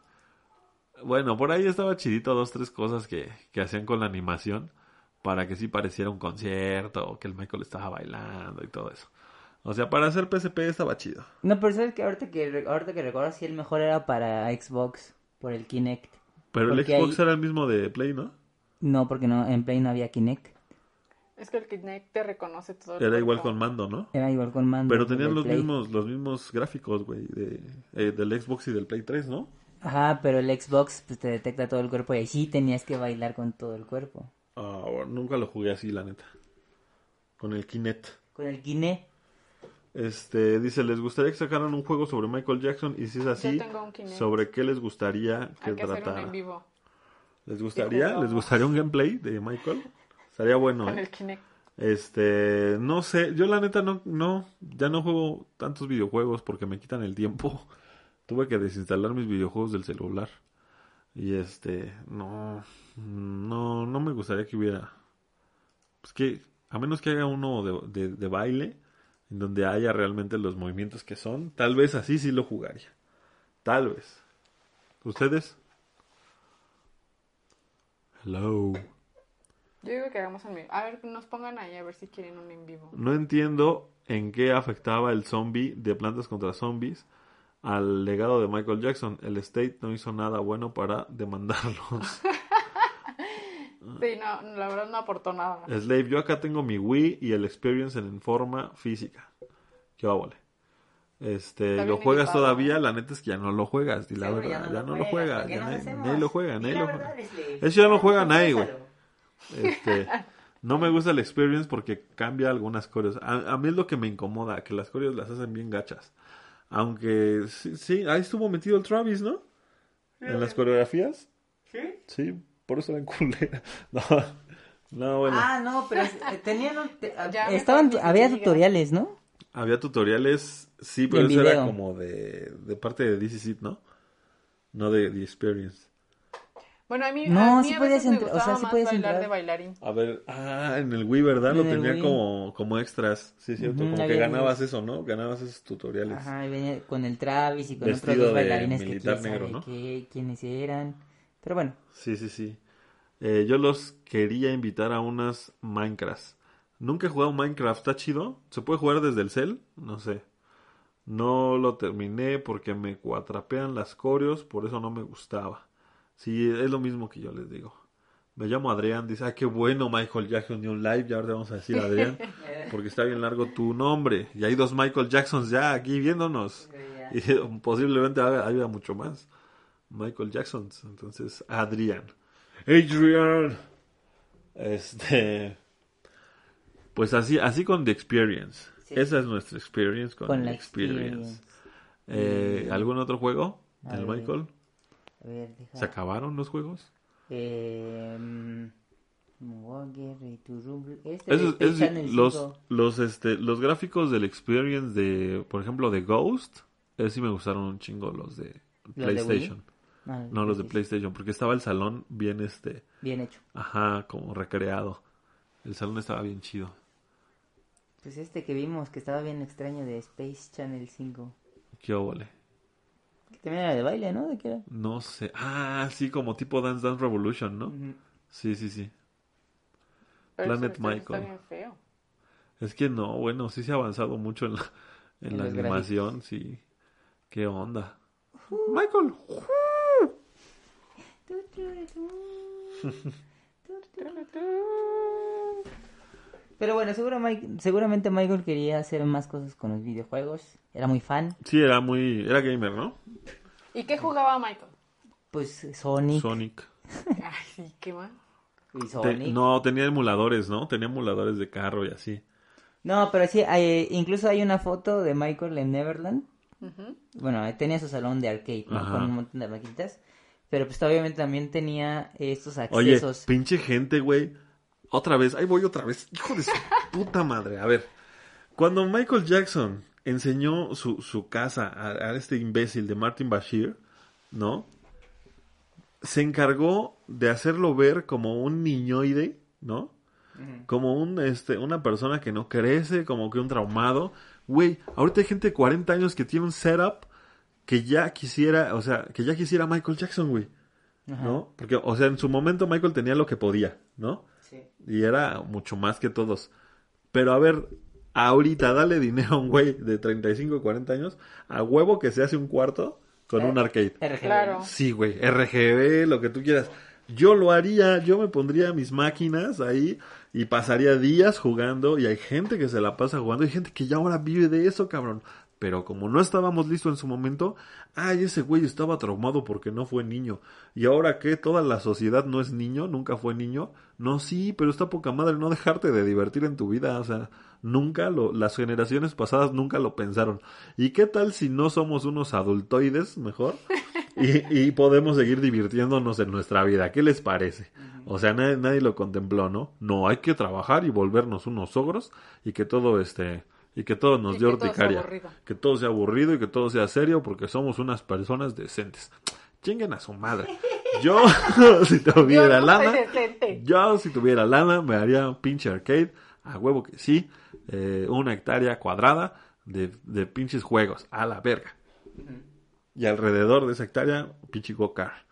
S2: Bueno, por ahí estaba chidito dos, tres cosas que, que hacían con la animación para que sí pareciera un concierto o que el Michael estaba bailando y todo eso. O sea, para hacer PSP estaba chido.
S4: No, pero sabes que ahorita que, ahorita que recuerdo, sí, el mejor era para Xbox, por el Kinect.
S2: Pero el Xbox era el mismo de Play, ¿no?
S4: No, porque no, en Play no había Kinect.
S3: Es que el Kinect te reconoce todo el
S2: Era igual con mando, ¿no?
S4: Era igual con mando.
S2: Pero tenían los
S4: Play.
S2: mismos, los mismos gráficos, güey, de, eh, del Xbox y del Play 3, ¿no?
S4: Ajá, pero el Xbox pues, te detecta todo el cuerpo y ahí sí tenías que bailar con todo el cuerpo.
S2: Ah, bueno, nunca lo jugué así, la neta. Con el Kinect.
S4: Con el Kinect.
S2: Este, dice, ¿les gustaría que sacaran un juego sobre Michael Jackson? Y si es así. ¿sobre qué les gustaría que
S3: Hay que hacer uno
S2: tratara?
S3: en vivo
S2: ¿Les gustaría? ¿Les gustaría un gameplay de Michael? Estaría bueno,
S3: con
S2: ¿eh?
S3: el Kinect.
S2: Este, no sé, yo la neta no, no, ya no juego tantos videojuegos porque me quitan el tiempo. Tuve que desinstalar mis videojuegos del celular. Y este, no, no, no me gustaría que hubiera, pues que, a menos que haga uno de, de, de baile, en donde haya realmente los movimientos que son, tal vez así sí lo jugaría. Tal vez. ¿Ustedes? Hello.
S3: Yo digo que hagamos en vivo. A ver, nos pongan ahí a ver si quieren un en vivo.
S2: No entiendo en qué afectaba el zombie de Plantas contra Zombies al legado de Michael Jackson. El State no hizo nada bueno para demandarlos.
S3: Sí, no, la verdad no aportó nada.
S2: Slave, yo acá tengo mi Wii y el Experience en forma física. Qué óvole. Este,
S3: Está
S2: ¿lo juegas
S3: equipado,
S2: todavía? La neta es que ya no lo juegas, y la verdad, ya no lo juegas,
S4: ¿para qué
S2: ya
S4: nos
S2: nadie, lo juega,
S4: Di
S2: nadie lo juega. Eso ya no juega nadie, güey. Este, No me gusta el experience porque cambia algunas coreos. A, a mí es lo que me incomoda, que las coreos las hacen bien gachas. Aunque sí, sí, ahí estuvo metido el Travis, ¿no? En las coreografías.
S4: ¿Sí?
S2: Sí, por eso eran culeras. No, no, bueno.
S4: Ah, no, pero eh, tenían un... te- estaban, había tutoriales, ¿no?
S2: Había tutoriales, sí, pero
S4: en
S2: eso era
S4: video.
S2: como de, de parte de DC Seed, ¿no? No de The Experience.
S3: Bueno, a mí,
S4: No,
S3: a mí
S4: sí
S3: a
S4: podías
S3: veces me
S4: entrar, o
S3: gustaba
S4: sea, sí
S3: más
S4: podías
S3: bailar
S4: entrar.
S3: de bailarín.
S2: A ver, ah, en el Wii, ¿verdad? Lo
S4: En
S2: tenía
S4: Wii.
S2: como, como extras. Sí, cierto.
S4: Ujú,
S2: como que ganabas
S4: unos-
S2: eso, ¿no? Ganabas esos tutoriales.
S4: Ajá, y venía con el Travis y con
S2: Vestido
S4: otros dos
S2: de
S4: bailarines que
S2: militar
S4: quién sabe
S2: ¿no?
S4: qué- quiénes eran. Pero bueno,
S2: Sí, sí, sí. Eh, yo los quería invitar a unas Minecraft. Nunca he jugado Minecraft, ¿está chido? ¿Se puede jugar desde el cel? No sé. No lo terminé porque me cuatrapean las coreos, por eso no me gustaba. Sí, es lo mismo que yo les digo. Me llamo Adrián, dice, ah, qué bueno, Michael Jackson un live, ya ahora te vamos a decir Adrián, porque está bien largo tu nombre. Y hay dos Michael Jacksons ya aquí viéndonos. Y posiblemente haya, mucho más. Michael Jackson. Entonces, Adrián. Adrian. Este. Pues así, así con The Experience.
S4: Sí.
S2: Esa es nuestra experience con,
S4: Con
S2: The
S4: la
S2: Experience.
S4: experience.
S2: Eh, ¿Algún otro juego del. Michael?
S4: A ver, deja.
S2: ¿Se acabaron los juegos?
S4: Eh, Este Channel
S2: los,
S4: 5.
S2: los, este, los gráficos del Experience de, por ejemplo, de Ghost, esos sí me gustaron un chingo los de
S4: ¿Los de Wii?
S2: PlayStation.
S4: Ah,
S2: no, los de. PlayStation, porque estaba el salón bien, este,
S4: Bien hecho.
S2: ajá, como recreado. El salón estaba bien chido.
S4: Pues este que vimos que estaba bien extraño de Space Channel 5.
S2: Qué óvole.
S4: Que también era de baile, ¿no? ¿De qué era?
S2: No sé. Ah, sí, como tipo Dance Dance Revolution, ¿no?
S4: Ujú.
S2: Sí, sí, sí.
S3: Pero
S2: Planet
S3: ese
S2: Michael.
S3: Está bien feo.
S2: Es que no, bueno, sí se ha avanzado mucho en la, en
S4: En
S2: la animación, sí. ¿Qué onda? Michael.
S4: Pero bueno, seguro Mike- seguramente Michael quería hacer más cosas con los videojuegos. Era muy fan.
S2: Sí, era muy, era gamer, ¿no?
S3: ¿Y qué jugaba Michael?
S4: Pues Sonic.
S2: Sonic.
S3: Ay, sí, qué mal.
S4: y
S2: Te-
S4: Sonic.
S2: no, tenía emuladores, ¿no? Tenía emuladores de carro y así.
S4: No, pero sí, hay- incluso hay una foto de Michael en Neverland. Bueno, tenía su salón de arcade, ¿no? Con un montón de maquinitas. Pero pues obviamente también tenía estos
S2: Oye,
S4: accesos.
S2: pinche gente, güey. Otra vez, ahí voy otra vez. Hijo de su puta madre. A ver, cuando Michael Jackson enseñó su, su casa a, a este imbécil de Martin Bashir, ¿no? Se encargó de hacerlo ver como un niñoide, ¿no? Como un, este, una persona que no crece, como que un traumado. Güey, ahorita hay gente de 40 años que tiene un setup que ya quisiera, o sea, que ya quisiera Michael Jackson, güey. ¿No? Porque, o sea, en su momento Michael tenía lo que podía, ¿no?
S4: Sí.
S2: Y era mucho más que todos. Pero a ver, ahorita dale dinero a un güey de 35 40 años, a huevo que se hace un cuarto con un arcade.
S4: RGB.
S3: Claro.
S2: Sí, güey, RGB, lo que tú quieras. Yo lo haría, yo me pondría mis máquinas ahí y pasaría días jugando y hay gente que se la pasa jugando, hay gente que ya ahora vive de eso, cabrón. Pero como no estábamos listos en su momento, ay, ese güey estaba traumado porque no fue niño. Y ahora que toda la sociedad no es niño, nunca fue niño. No, sí, pero está poca madre no dejarte de divertir en tu vida. O sea, nunca lo, las generaciones pasadas nunca lo pensaron. ¿Y qué tal si no somos unos adultoides mejor? Y, y podemos seguir divirtiéndonos en nuestra vida. ¿Qué les parece? O sea, nadie, nadie lo contempló, ¿no? No, hay que trabajar y volvernos unos ogros y que todo este y que todo nos
S3: Y
S2: dé
S3: que todo sea
S2: urticaria.
S3: aburrido.
S2: Que todo sea aburrido y que todo sea serio porque somos unas personas decentes. Chinguen a su madre. Yo, si tuviera
S3: Yo no
S2: lana, yo si tuviera lana me haría un pinche arcade, a huevo que sí, eh, una hectárea cuadrada de, de pinches juegos, a la verga. Y alrededor de esa hectárea, un pinche go-kart.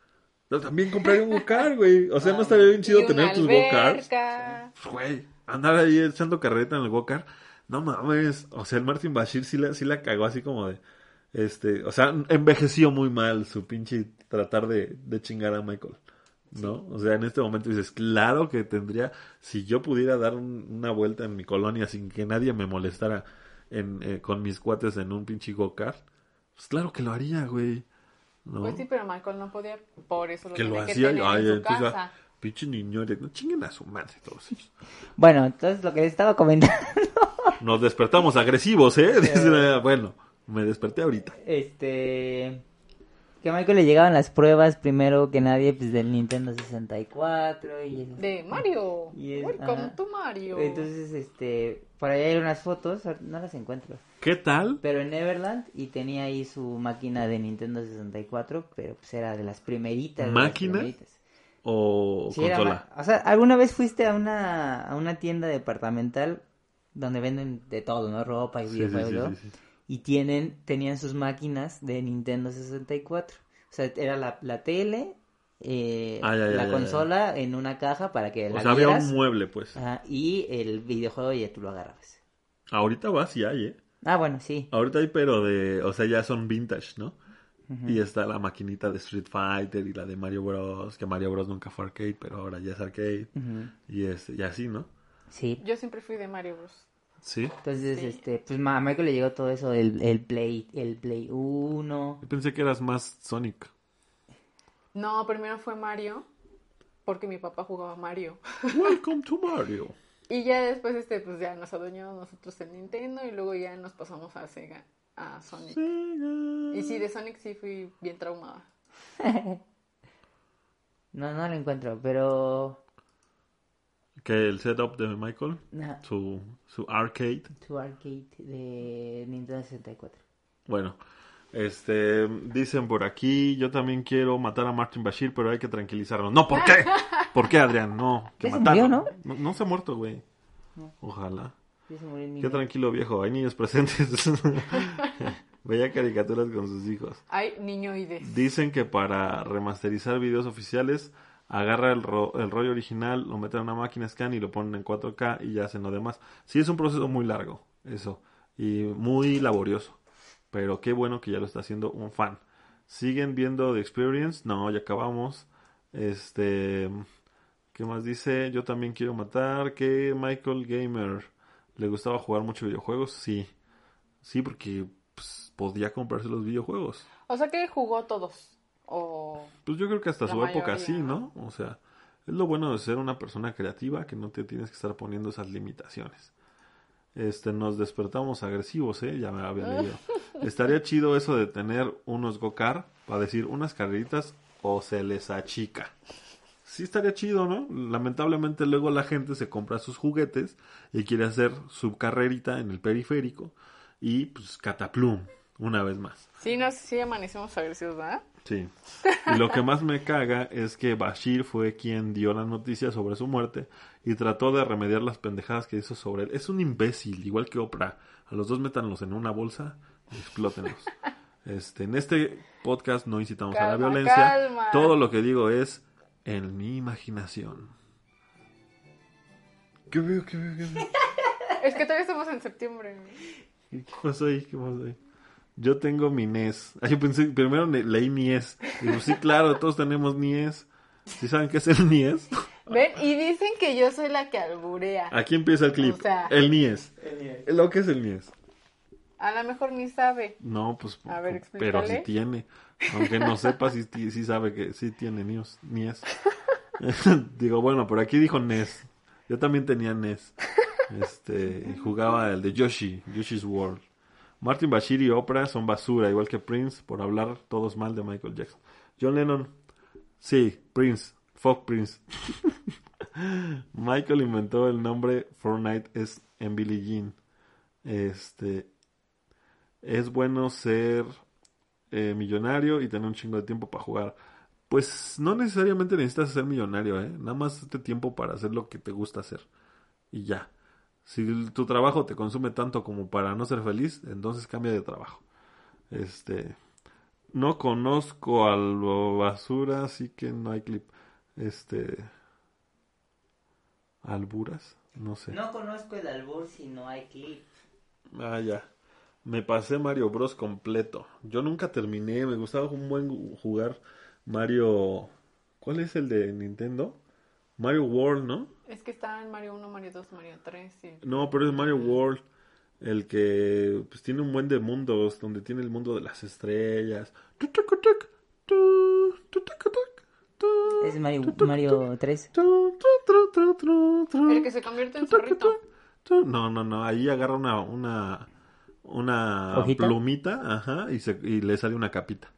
S2: Yo también compraría un go-kart, güey. O sea, no estaría bien chido tener tus go-karts. Pues, Güey, andar ahí echando carreta en el go-kart. No mames. O sea, el Martin Bashir sí la, sí la cagó así como de. Este, o sea, envejeció muy mal su pinche tratar de, de chingar a Michael. ¿No? O sea, en este momento dices, claro que tendría, si yo pudiera dar un- una vuelta en mi colonia sin que nadie me molestara en, eh, con mis cuates en un pinche go-kart, pues claro que lo haría, güey. ¿No?
S3: Pues sí, pero Michael no podía, por eso lo
S2: que lo
S3: tenía que
S2: hacía,
S3: tener
S2: ay,
S3: en su
S2: entonces ya,
S3: casa.
S2: Pinche niñores, no chinguen a su madre todos ellos.
S4: Bueno, entonces lo que les estaba comentando,
S2: Nos despertamos agresivos, ¿eh? Dice, bueno, me desperté ahorita.
S4: este, que a Michael le llegaban las pruebas primero que nadie, pues del Nintendo 64 y el-
S3: De Mario.
S4: Y es-
S3: Welcome
S4: ajá.
S3: to Mario.
S4: Entonces, este, por ahí hay unas fotos, no las encuentro,
S2: ¿Qué tal?
S4: pero en Neverland y tenía ahí su máquina de Nintendo 64, pero pues era de las primeritas. las
S2: ¿Máquina?
S4: primeritas.
S2: ¿O
S4: Sí,
S2: consola?
S4: o sea, ¿alguna vez fuiste a una, a una tienda departamental donde venden de todo, ¿no? Ropa y
S2: Sí, sí,
S4: videojuegos,
S2: sí, sí.
S4: Y tienen, tenían sus máquinas de Nintendo 64. O sea, era la, la tele, eh,
S2: Ah, ya, ya,
S4: la
S2: ya,
S4: consola en una caja para que
S2: O
S4: la
S2: sea, había un mueble, pues.
S4: ajá, y el videojuego ya tú lo agarrabas.
S2: Ahorita va, sí hay, ¿eh?
S4: Ah, bueno, sí.
S2: Ahorita hay, pero de... O sea, ya son vintage, ¿no? Y está la maquinita de Street Fighter y la de Mario Bros. Que Mario Bros nunca fue arcade, pero ahora ya es arcade. Y, es, y así, ¿no?
S4: Sí.
S3: Yo siempre fui de Mario Bros.
S2: Sí.
S4: Entonces,
S3: Sí.
S4: este, pues a Michael le llegó todo eso, el, el Play, el Play 1.
S2: Yo pensé que eras más Sonic.
S3: No, primero fue Mario, porque mi papá jugaba Mario.
S2: Welcome to Mario.
S3: Y ya después, este, pues ya nos adueñamos nosotros en Nintendo y luego ya nos pasamos a Sega, a Sonic. Y sí, de Sonic sí fui bien traumada.
S4: No, no lo encuentro, pero...
S2: Que el setup de Michael,
S4: no,
S2: su, su arcade.
S4: tu arcade de Nintendo 64.
S2: Bueno, este, dicen por aquí, yo también quiero matar a Martin Bashir, pero hay que tranquilizarlo. No, ¿por qué? ¿Por qué, Adrián? No, que
S4: se
S2: matarlo.
S4: murió,
S2: no, no se ha muerto, güey. Ojalá.
S4: Se murió el
S2: Qué tranquilo, viejo. Hay niños presentes. Veía caricaturas con sus hijos.
S3: Ay, niñoides.
S2: Dicen que para remasterizar videos oficiales, agarra el, ro- el rollo original, lo meten en una máquina scan y lo ponen en 4K y ya hacen lo demás. Sí, es un proceso muy largo, eso. Y muy laborioso. Pero qué bueno que ya lo está haciendo un fan. ¿Siguen viendo The Experience? No, ya acabamos. Este. ¿Qué más dice? Yo también quiero matar. Que Michael Gamer le gustaba jugar mucho videojuegos. Sí. Sí, porque pues, podía comprarse los videojuegos.
S3: O sea que jugó todos. O...
S2: Pues yo creo que hasta su época sí, ¿no? O sea, es lo bueno de ser una persona creativa que no te tienes que estar poniendo esas limitaciones. Este, nos despertamos agresivos, ¿eh? Ya me había leído. Estaría chido eso de tener unos go-kart para decir unas carreritas o se les achica. Sí estaría chido, ¿no? Lamentablemente luego la gente se compra sus juguetes y quiere hacer su carrerita en el periférico y pues cataplum, una vez más.
S3: Sí, no si amanecemos agresivos, ¿verdad?
S2: Sí. Y lo que más me caga es que Bashir fue quien dio la noticia sobre su muerte y trató de remediar las pendejadas que hizo sobre él. Es un imbécil, igual que Oprah. A los dos métanlos en una bolsa y explótenlos. Este, en este podcast no incitamos a la violencia.
S3: calma.
S2: Todo lo que digo es en mi imaginación. ¿Qué veo? ¿Qué veo? ¿Qué veo?
S3: Es que todavía estamos en septiembre.
S2: ¿Qué pasó ahí? ¿Qué pasó ahí? Yo tengo mi NES. Ah, yo pensé, primero leí NIES. Digo, sí, claro, todos tenemos NIES. ¿Sí saben qué es el NIES?
S3: ¿Ven? Y dicen que yo soy la que alburea.
S2: Aquí empieza el clip.
S3: O sea-
S2: el NIES. ¿Lo que es el NIES?
S3: A lo mejor ni sabe.
S2: No, pues,
S3: A ver,
S2: pero
S3: explícale.
S2: sí tiene. Aunque no sepa, sí, sabe que sí tiene NIES. NIES. Digo, bueno, por aquí dijo NES. Yo también tenía NES. Este, y jugaba el de Yoshi, Yoshi's World. Martin Bashir y Oprah son basura, igual que Prince, por hablar todos mal de Michael Jackson. John Lennon, sí, Prince, fuck Prince. Michael inventó el nombre Fortnite es en Billie Jean. Este, es bueno ser eh, millonario y tener un chingo de tiempo para jugar. Pues no necesariamente necesitas ser millonario, ¿eh? Nada más este tiempo para hacer lo que te gusta hacer. Y ya. Si tu trabajo te consume tanto como para no ser feliz, entonces cambia de trabajo. Este. No conozco al basura, así que no hay clip. Este. Alburas, no sé.
S4: No conozco el albur si no hay clip.
S2: Ah, ya. Me pasé Mario Bros completo. Yo nunca terminé, me gustaba un buen jugar Mario. ¿Cuál es el de Nintendo? Mario World, ¿no?
S3: Es que está en Mario 1, Mario 2, Mario 3. Sí.
S2: No, pero es Mario World. El que pues tiene un buen de mundos, donde tiene el mundo de las estrellas.
S4: Es Mario, Mario 3.
S3: El que se convierte en zorrito.
S2: No, no, no. Ahí agarra una, una, una plumita, ajá, y, se, y le sale una capita.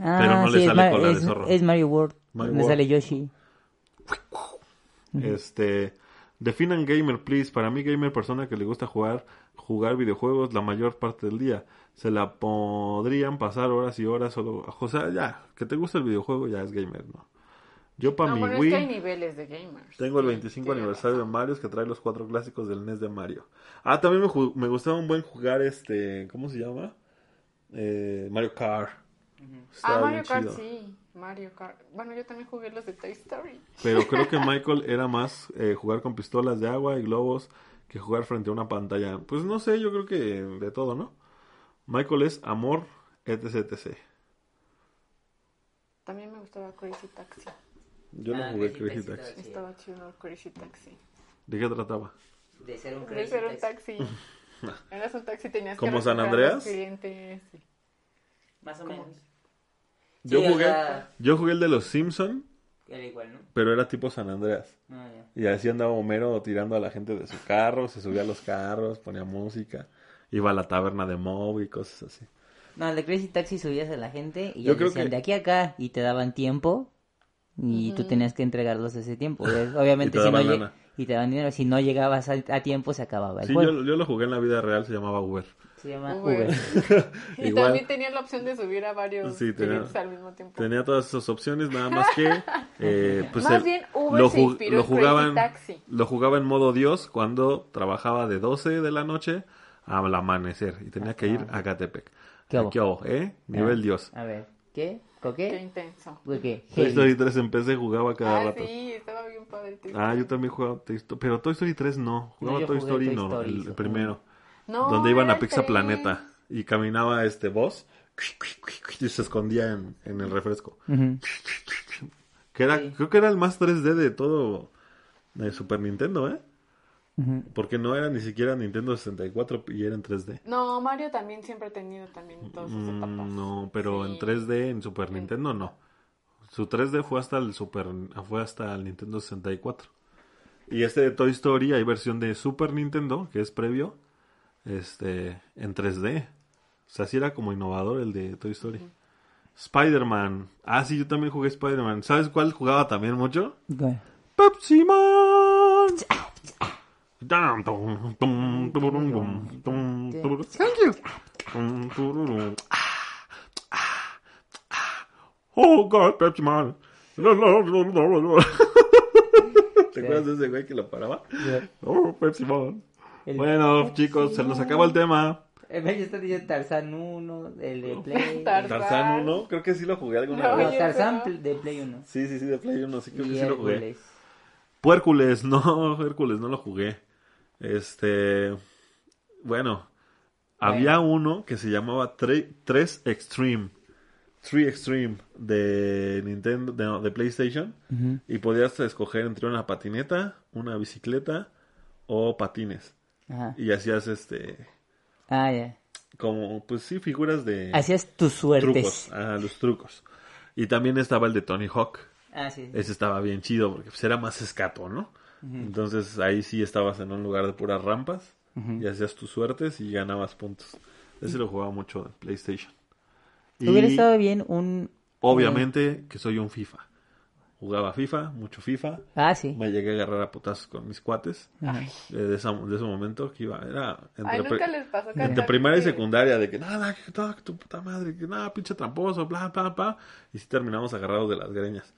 S4: Ah,
S2: Pero no le
S4: sí,
S2: sale
S4: es, Ma-
S2: cola de zorro.
S4: es Mario World.
S2: Mario
S4: donde
S2: World.
S4: sale Yoshi.
S2: Este, definan gamer, please. Para mí, gamer, persona que le gusta jugar, jugar videojuegos la mayor parte del día. Se la podrían pasar horas y horas solo. O sea, ya, que te gusta el videojuego ya es gamer, ¿no? Yo para
S3: No,
S2: mi
S3: bueno, es
S2: Wii
S3: que hay niveles de gamers.
S2: tengo el
S3: Sí,
S2: 25
S3: tiene
S2: aniversario de. Mario que trae los cuatro clásicos del NES de Mario. Ah, también me, me gustaba un buen jugar este, ¿cómo se llama? Eh, Mario Kart.
S3: Ah, Mario Kart, sí. Mario Kart. Bueno, yo también jugué los de Toy Story.
S2: Pero creo que Michael era más eh, jugar con pistolas de agua y globos que jugar frente a una pantalla. Pues no sé, yo creo que de todo, ¿no? Michael es amor, etc, etc.
S3: También me gustaba Crazy Taxi.
S2: Yo no
S4: Ah,
S2: jugué
S4: Crazy
S2: Crazy
S4: Taxi.
S3: Estaba chido Crazy Taxi.
S2: ¿De qué trataba?
S4: De ser un
S3: De
S4: crazy
S3: ser un
S4: taxi.
S3: taxi. Eras un taxi, tenías que
S2: ¿Como San Andreas?
S3: clientes. sí.
S4: Más o menos.
S2: Yo
S4: Sí, o
S2: jugué,
S4: sea,
S2: yo jugué el de los Simpson,
S4: era igual, ¿no?
S2: pero era tipo San Andreas.
S4: Ah, ya.
S2: Y así andaba Homero tirando a la gente de su carro, se subía a los carros, ponía música, iba a la taberna de Moe y cosas así.
S4: No, el de Crazy Taxi subías a la gente y
S2: Yo
S4: ya
S2: creo
S4: decían
S2: que-
S4: de aquí a acá y te daban tiempo y tú tenías que entregarlos ese tiempo. Eh, Obviamente
S2: Y te
S4: si no
S2: daban
S4: lle-
S2: lana.
S4: y te daban dinero, si no llegabas a, a tiempo se acababa el
S2: Sí,
S4: juego.
S2: yo, yo lo jugué en la vida real, se llamaba Uber.
S4: Se llama
S3: Uber.
S4: Uber.
S3: Y
S2: Igual.
S3: también tenían la opción de subir a varios
S2: Sí, tenía-
S3: clientes al mismo tiempo.
S2: Tenía todas esas opciones, nada más que eh, pues
S3: Más
S2: el-
S3: bien, Uber
S2: lo,
S3: se inspiró
S2: lo jugaban
S3: Taxi.
S2: lo jugaba en modo Dios cuando trabajaba de 12 de la noche al amanecer y tenía que ir a Catepec.
S4: ¿Qué hubo,
S2: eh? Nivel
S4: Ah,
S2: Dios.
S4: A ver, ¿qué? ¿Con
S3: Qué
S4: qué?
S3: intenso.
S4: ¿Con qué?
S2: Toy. Story 3 en PC jugaba cada
S3: Ah,
S2: rato.
S3: sí, estaba bien padre. Toy
S2: Ah,
S3: Story.
S2: yo también jugaba Toy Story, pero Toy Story 3 no, jugaba
S4: yo
S2: Toy Story
S4: Toy
S2: no,
S4: Story,
S2: el,
S4: sí.
S2: primero,
S3: No,
S2: donde iban a Pizza. Planeta y caminaba este boss y se escondía en, en el refresco. Que era,
S4: Sí.
S2: creo que era el más 3D de todo de Super Nintendo, ¿eh? Porque no era ni siquiera Nintendo 64 y era en 3D.
S3: No, Mario también siempre ha tenido también todas sus
S2: Mm,
S3: etapas.
S2: no, pero
S3: Sí.
S2: en 3D en Super Nintendo no. Su 3D fue hasta el Super fue hasta el Nintendo 64. Y este de Toy Story hay versión de Super Nintendo que es previo este en 3D. O sea, sí era como innovador el de Toy Story. Spider-Man. Ah, sí, yo también jugué Spider-Man. ¿Sabes cuál jugaba también mucho?
S4: ¿Qué?
S2: Pepsi Man. Thank you. Ah, ah, ah. Oh God, Pepsi Man. ¿Te acuerdas de ese güey que lo paraba? Oh, Pepsi Man.
S4: El-
S2: Bueno, chicos, se nos acaba el tema.
S4: Mario está diciendo Tarzán 1, el de Play.
S3: Tarzán.
S2: Tarzán 1, creo que sí lo jugué alguna
S3: No,
S2: vez.
S4: No,
S3: yo
S4: pl- de Play 1.
S2: Sí, sí, sí, de Play 1, sí creo que
S4: Y
S2: sí lo jugué.
S4: Hércules.
S2: Puércules, no, Hércules no lo jugué. Este, bueno, había uno que se llamaba 3 Extreme. 3 Extreme de Nintendo, de, de PlayStation.
S4: Ujú.
S2: Y podías escoger entre una patineta, una bicicleta o patines.
S4: Ajá.
S2: Y hacías este,
S4: Ah, ya.
S2: como, pues sí, figuras de
S4: Hacías tus suertes.
S2: trucos. Ah, los trucos. Y también estaba el de Tony Hawk.
S4: Ah, sí.
S2: Ese estaba bien chido porque pues, era más escato, ¿no? Entonces ahí sí estabas en un lugar de puras rampas y hacías tus suertes y ganabas puntos. Ese lo jugaba mucho en PlayStation. Y
S4: Hubiera estado bien un...
S2: obviamente que soy un FIFA. Jugaba FIFA, mucho FIFA.
S4: Ah, sí.
S2: Me llegué a agarrar a putazos con mis cuates.
S4: Ajá.
S2: eh, De, esa- de ese momento que iba, era entre,
S3: Ay, nunca
S2: pre-
S3: les pasó que
S2: entre primaria y secundaria de que nada, que todo, que tu puta madre, que nada, pinche tramposo, bla, bla, bla. Y sí terminamos agarrados de las greñas.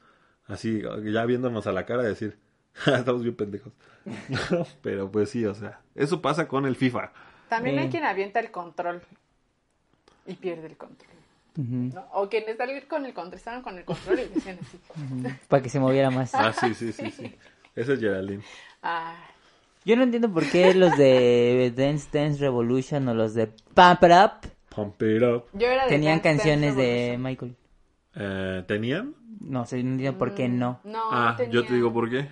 S2: Así, ya viéndonos a la cara decir, "Ja, estamos bien pendejos. Pero pues sí, o sea, eso pasa con el FIFA.
S3: También hay quien avienta el control y pierde el control.
S4: Ujú.
S3: ¿no? O quienes están con el control, estaban con el control y decían así.
S4: Para que se moviera más.
S2: Ah, sí, sí, sí, sí. Ese es Geraldine.
S3: Ah,
S4: Yo no entiendo por qué los de Dance Dance Revolution o los de Pump It Up
S2: Pump it up.
S3: yo era de
S4: tenían
S3: Dance Dance
S4: canciones de. Michael.
S2: Eh, ¿Tenían?
S4: No sé, no entiendo por qué no.
S3: No,
S2: ah, yo te digo por qué.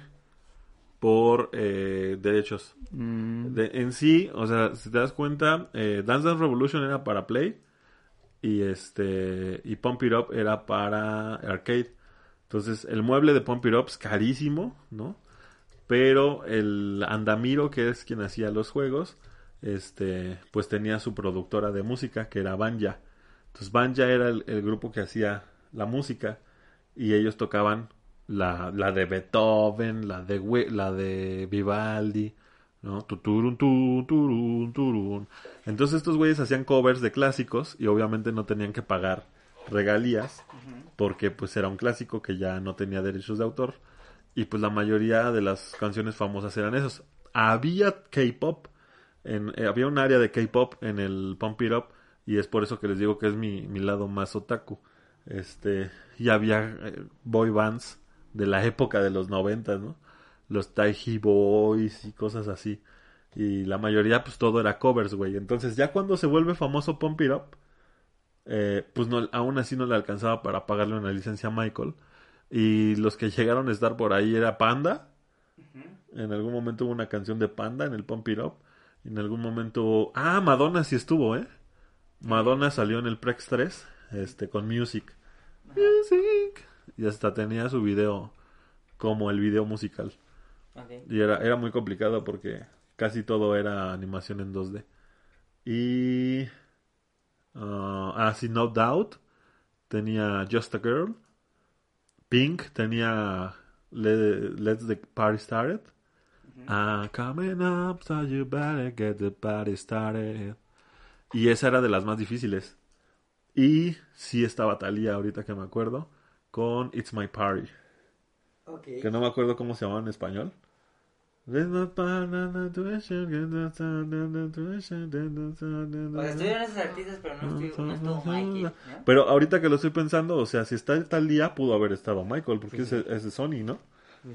S2: Por eh, derechos.
S4: Mm,
S2: De- en sí, o sea, si te das cuenta, eh, Dance Dance Revolution era para Play y este y Pump It Up era para arcade. Entonces, el mueble de Pump It Up es carísimo, ¿no? Pero el Andamiro, que es quien hacía los juegos, este, pues tenía su productora de música, que era Banja. Entonces, Banja era el, el grupo que hacía la música y ellos tocaban la, la de Beethoven, la de, la de Vivaldi, ¿no? Tuturun, turun. Entonces estos güeyes hacían covers de clásicos y obviamente no tenían que pagar regalías porque pues era un clásico que ya no tenía derechos de autor y pues la mayoría de las canciones famosas eran esos. Había K-pop, eh, había un área de K-pop en el Pump It Up y es por eso que les digo que es mi, mi lado más otaku. Este, y había eh, boy bands de la época de los noventas, ¿no? Los Taiji Boys y cosas así. Y la mayoría, pues todo era covers, güey. Entonces, ya cuando se vuelve famoso Pump It Up, eh, pues no, aún así no le alcanzaba para pagarle una licencia a Michael. Y los que llegaron a estar por ahí era Panda. En algún momento hubo una canción de Panda en el Pump It Up. En algún momento... Ah, Madonna sí estuvo, ¿eh? Madonna salió en el Prex 3 este, con Music. Music. Y hasta tenía su video como el video musical. Y era, era muy complicado porque casi todo era animación en 2D. Y... ah, sí, No Doubt. Tenía Just a Girl. Pink tenía Le- Let's the Party Started. Ah, coming up, so you better get the party started. Y esa era de las más difíciles. Y sí estaba Thalía ahorita que me acuerdo con It's My Party.
S4: Ok.
S2: Que no me acuerdo cómo se llamaba en español.
S4: O sea, estuvieron esos artistas, pero no, estuvo, no estuvo ¿no?
S2: Pero ahorita que lo estoy pensando, o sea, si está tal día pudo haber estado Michael, porque
S4: Sí, sí.
S2: es, es de Sony, ¿no?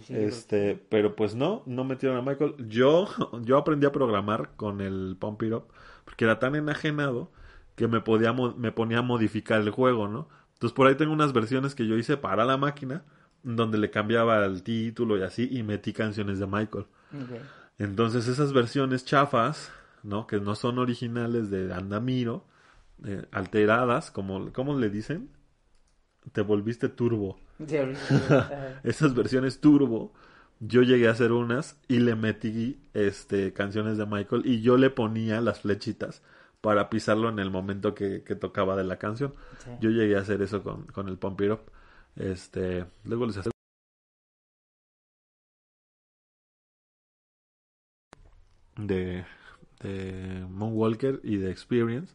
S4: Sí,
S2: Este, pero pues no, no metieron a Michael. Yo, yo aprendí a programar con el Pump It Up, porque era tan enajenado que me podía, me ponía a modificar el juego, ¿no? Entonces por ahí tengo unas versiones que yo hice para la máquina, donde le cambiaba el título y así, y metí canciones de Michael. Entonces esas versiones chafas, ¿no? Que no son originales de Andamiro, eh, alteradas, como, ¿cómo le dicen? Te volviste turbo. Esas versiones turbo, yo llegué a hacer unas y le metí este canciones de Michael y yo le ponía las flechitas para pisarlo en el momento que, que tocaba de la canción.
S4: Sí.
S2: Yo llegué a hacer eso con, con el Pump It Up. Este, luego les aseguro de, de Moonwalker y de Experience.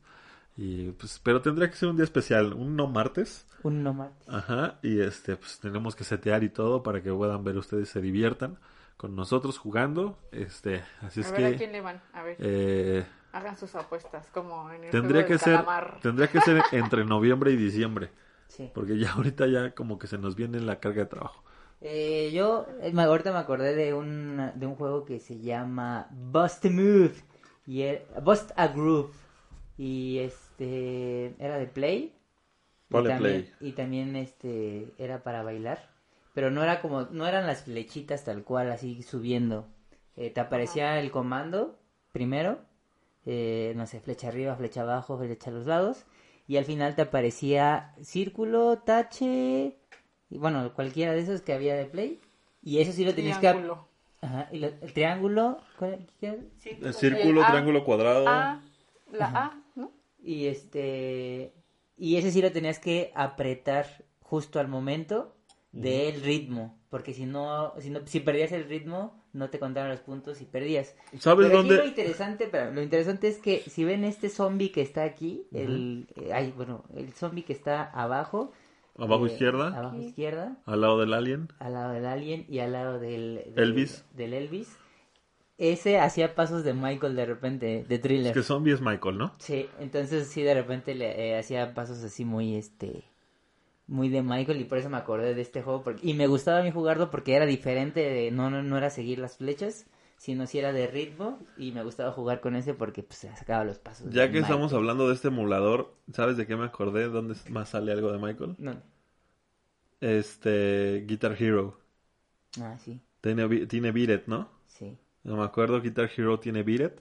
S2: Y pues, pero tendría que ser un día especial, un no martes.
S4: Un no martes.
S2: Ajá, y este, pues tenemos que setear y todo para que puedan ver ustedes, se diviertan con nosotros jugando. Este, así es
S3: a ver a
S2: que
S3: quién le van. A ver,
S2: eh,
S3: hagan sus apuestas, como en el
S2: tendría
S3: juego
S2: que ser,
S3: calamar.
S2: tendría que ser entre noviembre y diciembre,
S4: Sí.
S2: porque ya ahorita ya como que se nos viene la carga de trabajo.
S4: Eh, yo eh, me- ahorita me acordé de un, de un juego que se llama Bust a Move. Y era- Bust a Groove. Y este era de Play. Y también,
S2: play.
S4: y también este era para bailar. Pero no era como, no eran las flechitas tal cual, así subiendo. Eh, te aparecía el comando primero. eh, no sé, flecha arriba, flecha abajo, flecha a los lados. Y al final te aparecía círculo, tache, bueno, cualquiera de esos que había de play. Y eso sí lo tenías que... Ajá, y lo- el triángulo... ¿cuál- qué?
S2: El círculo,
S3: El A.
S2: triángulo, cuadrado.
S3: A, la A, ¿no?
S4: Y este... Y ese sí lo tenías que apretar justo al momento del ritmo. Porque si no, si no, si perdías el ritmo, no te contaban los puntos y perdías.
S2: ¿Sabes
S4: Pero aquí
S2: dónde?
S4: lo interesante, pero lo interesante es que si ven este zombie que está aquí, el, eh, ay, bueno, el zombie que está abajo,
S2: Abajo
S4: eh,
S2: izquierda,
S4: abajo izquierda,
S2: al lado del alien.
S4: al lado del alien y al lado del, del-
S2: Elvis.
S4: del Elvis, ese hacía pasos de Michael de repente, de
S2: Es
S4: thriller.
S2: que zombie es Michael, ¿no?
S4: Sí, entonces sí de repente le eh, hacía pasos así muy este muy de Michael y por eso me acordé de este juego porque- y me gustaba a mí jugarlo porque era diferente, de- no no no era seguir las flechas, sino si era de ritmo y me gustaba jugar con ese porque pues se sacaba los pasos.
S2: Ya que estamos hablando de este emulador, ¿sabes de qué me acordé? ¿Dónde más sale algo de Michael?
S4: No.
S2: Este, Guitar Hero.
S4: Ah, sí.
S2: Tiene, tiene Beat It, ¿no?
S4: Sí.
S2: No me acuerdo, Guitar Hero tiene Beat It.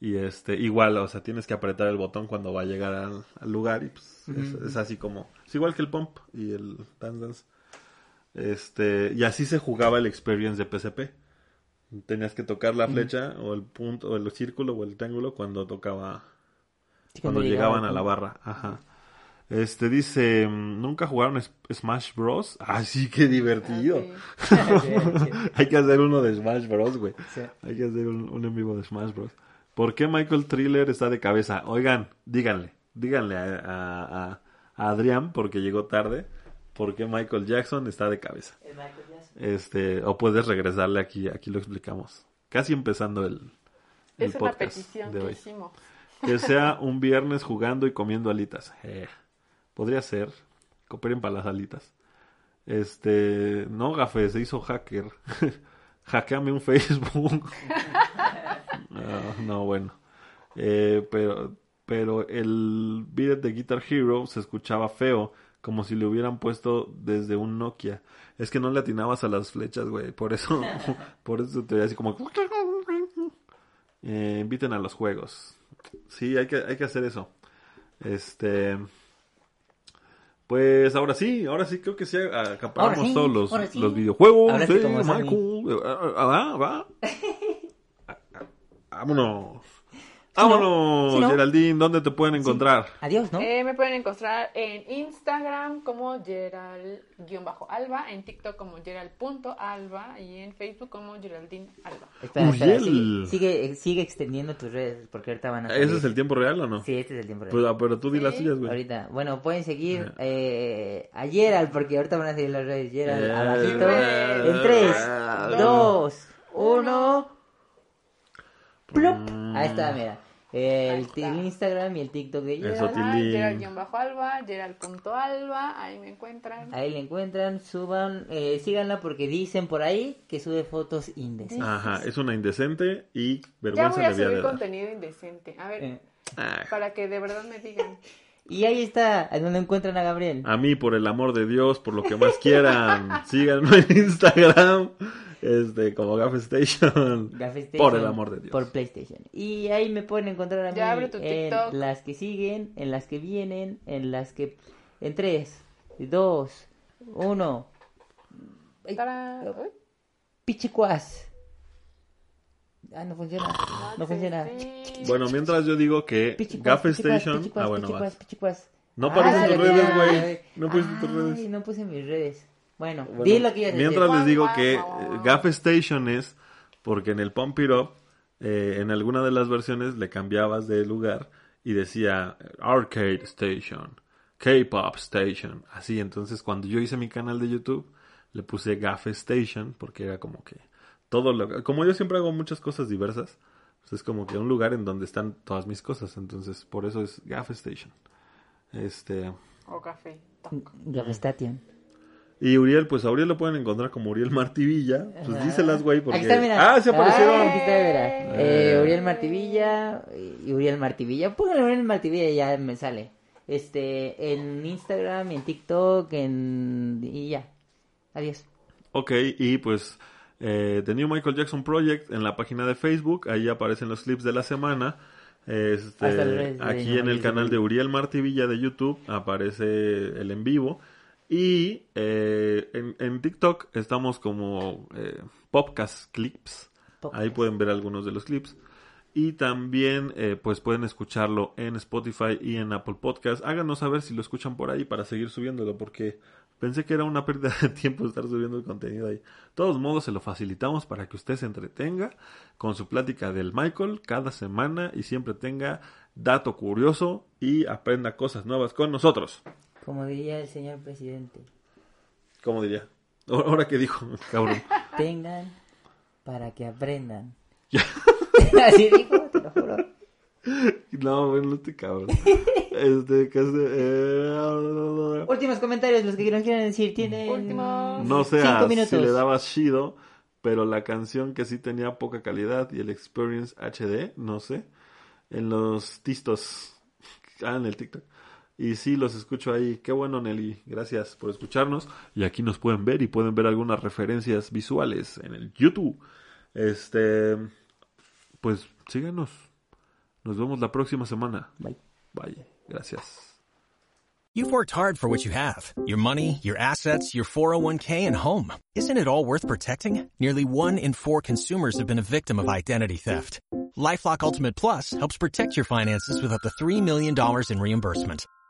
S2: Y este, igual, o sea, tienes que apretar el botón cuando va a llegar al, al lugar y pues es, es así como, es igual que el Pump y el Dance Dance. Este, y así se jugaba el experience de PSP. Tenías que tocar la flecha o el punto o el círculo o el triángulo cuando tocaba
S4: Sí,
S2: cuando,
S4: llegaba
S2: llegaban a la barra. Ajá. Este dice, ¿nunca jugaron Smash Bros? Ah, sí, qué divertido.
S3: Ah, sí.
S2: Hay que hacer uno de Smash Bros, güey.
S4: Sí.
S2: Hay que hacer un, un en vivo de Smash Bros. ¿Por qué Michael Thriller está de cabeza? Oigan, díganle, díganle a- a Adrián, porque llegó tarde, ¿por qué Michael Jackson está de cabeza?
S4: El Michael Jackson.
S2: Este, o puedes regresarle aquí, aquí lo explicamos. Casi empezando el, el
S3: Es una
S2: podcast
S3: petición
S2: de
S3: que
S2: hoy.
S3: hicimos.
S2: Que sea un viernes jugando y comiendo alitas. Eh, podría ser. Cooperen para las alitas. Este, no, gafe, se hizo hacker. Hackeame un Facebook. Ah, no, bueno. Eh, pero, pero el beat de Guitar Hero se escuchaba feo, como si le hubieran puesto desde un Nokia. Es que no le atinabas a las flechas, güey. Por eso, por eso te veía así como. Eh, inviten a los juegos. Sí, hay que, hay que hacer eso. Este. Pues ahora sí, ahora sí creo que sí acaparamos
S4: sí,
S2: todos los,
S4: ahora sí.
S2: los videojuegos.
S4: Ahora sí, como.
S2: Michael. Ah, ah, va, va. Ah, ah, Vámonos. Vámonos,
S4: si no.
S2: Geraldine, ¿dónde te pueden encontrar?
S4: Adiós, ¿no?
S3: Eh, me pueden encontrar en Instagram como Gerald-Alba, en TikTok como Gerald.alba y en Facebook como Geraldine Alba.
S4: Espera, espera, sigue, sigue, sigue extendiendo tus redes porque ahorita van a
S2: ¿Ese
S4: salir.
S2: es el tiempo real o no?
S4: Sí, este es el tiempo real.
S2: Pues, ah, pero tú di las tuyas, güey.
S4: Ahorita, bueno, pueden seguir eh, a Gerald porque ahorita van a seguir las redes Gerald
S2: Eh,
S4: abajito.
S2: eh,
S4: En 3,
S2: eh,
S4: 2, 1. Plop. Ahí está, mira. El, Instagram y el TikTok de Gerald.
S3: Gerald-alba, Gerald.alba, ahí me encuentran.
S4: Ahí la encuentran, suban, eh, síganla porque dicen por ahí que sube fotos indecentes.
S2: Ajá, es una indecente y
S3: Ya
S2: vergüenza
S3: voy a
S2: le de
S3: subir
S2: dar.
S3: contenido indecente. A ver,
S4: Eh,
S2: Ah,
S3: para que de verdad me digan.
S4: y ahí está, donde encuentran a Gabriel.
S2: A mí, por el amor de Dios, por lo que más quieran, síganme en Instagram, este, como Gaff Station.
S4: Gafe Station
S2: Por el amor de Dios.
S4: Por PlayStation. Y ahí me pueden encontrar a mí
S3: Ya tu
S4: en
S3: TikTok.
S4: las que siguen, en las que vienen, en las que... En 3, 2, 1.
S3: Tarán. Uy,
S4: Pichicuas. Ah, no funciona. No funciona.
S2: Bueno, mientras yo digo que
S4: Pichicuas,
S2: Gaff
S4: pichicuas,
S2: Station.
S4: pichicuas,
S2: Ah, bueno,
S4: pichicuas, pichicuas.
S2: No
S4: Ah,
S2: aparecen
S4: se
S2: tus redes, güey. No pusiste tus redes.
S4: no puse mis redes. Bueno,
S2: Bueno,
S4: di lo que ibas a decir.
S2: Mientras les digo que eh, Gaff Station es porque en el Pump It Up, eh, en alguna de las versiones le cambiabas de lugar y decía eh, Arcade Station, K-Pop Station, así. Entonces, cuando yo hice mi canal de YouTube, le puse Gaff Station porque era como que todo lo. Como yo siempre hago muchas cosas diversas, pues es como que un lugar en donde están todas mis cosas. Entonces, por eso es Gaff Station. Este.
S3: O café.
S4: Gafestation.
S2: Y Uriel, pues a Uriel lo pueden encontrar como Uriel Martivilla. Pues
S4: Ajá.
S2: díselas, güey, porque...
S4: Aquí está, mira.
S2: ¡Ah, se aparecieron!
S4: Ah, aquí está, mira. Eh,
S2: Eh.
S4: Uriel Martivilla y Uriel Martivilla. Póngale Uriel Martivilla y ya me sale. Este, en Instagram, en TikTok, en... y ya. Adiós.
S2: Ok, y pues eh, The New Michael Jackson Project en la página de Facebook, ahí aparecen los clips de la semana. Este, aquí en el canal de Uriel Martivilla de YouTube aparece el en vivo. Y eh, en, en TikTok estamos como eh, Popcast Clips. Ahí pueden ver algunos de los clips. Y también eh, pues pueden escucharlo en Spotify y en Apple Podcast. Háganos saber si lo escuchan por ahí para seguir subiéndolo porque pensé que era una pérdida de tiempo estar subiendo el contenido ahí. De todos modos se lo facilitamos para que usted se entretenga con su plática del Michael cada semana y siempre tenga dato curioso y aprenda cosas nuevas con nosotros.
S4: Como diría el señor presidente.
S2: ¿Cómo diría? Ahora que dijo, cabrón.
S4: Tengan para que aprendan.
S2: Ya.
S4: Así dijo, te lo juro.
S2: No, bueno, este cabrón. Este, de- eh,
S4: Últimos comentarios, los que nos quieran decir. Tienen
S3: Últimos.
S2: No sé si le dabas Shido, pero la canción que sí tenía poca calidad y el Experience HD, no sé, en los tistos, ah, en el TikTok. Y sí, los escucho ahí. Qué bueno, Nelly. Gracias por escucharnos. Y aquí nos pueden ver y pueden ver algunas referencias visuales en el YouTube. Este, pues síganos. Nos vemos la próxima semana.
S4: Bye.
S2: Bye. Gracias.
S5: You've worked hard for what you have your money, your assets, your 401k, and home. Isn't it all worth protecting? Nearly one in four consumers have been a victim of identity theft. Lifelock Ultimate Plus helps protect your finances with up to $3 million in reimbursement.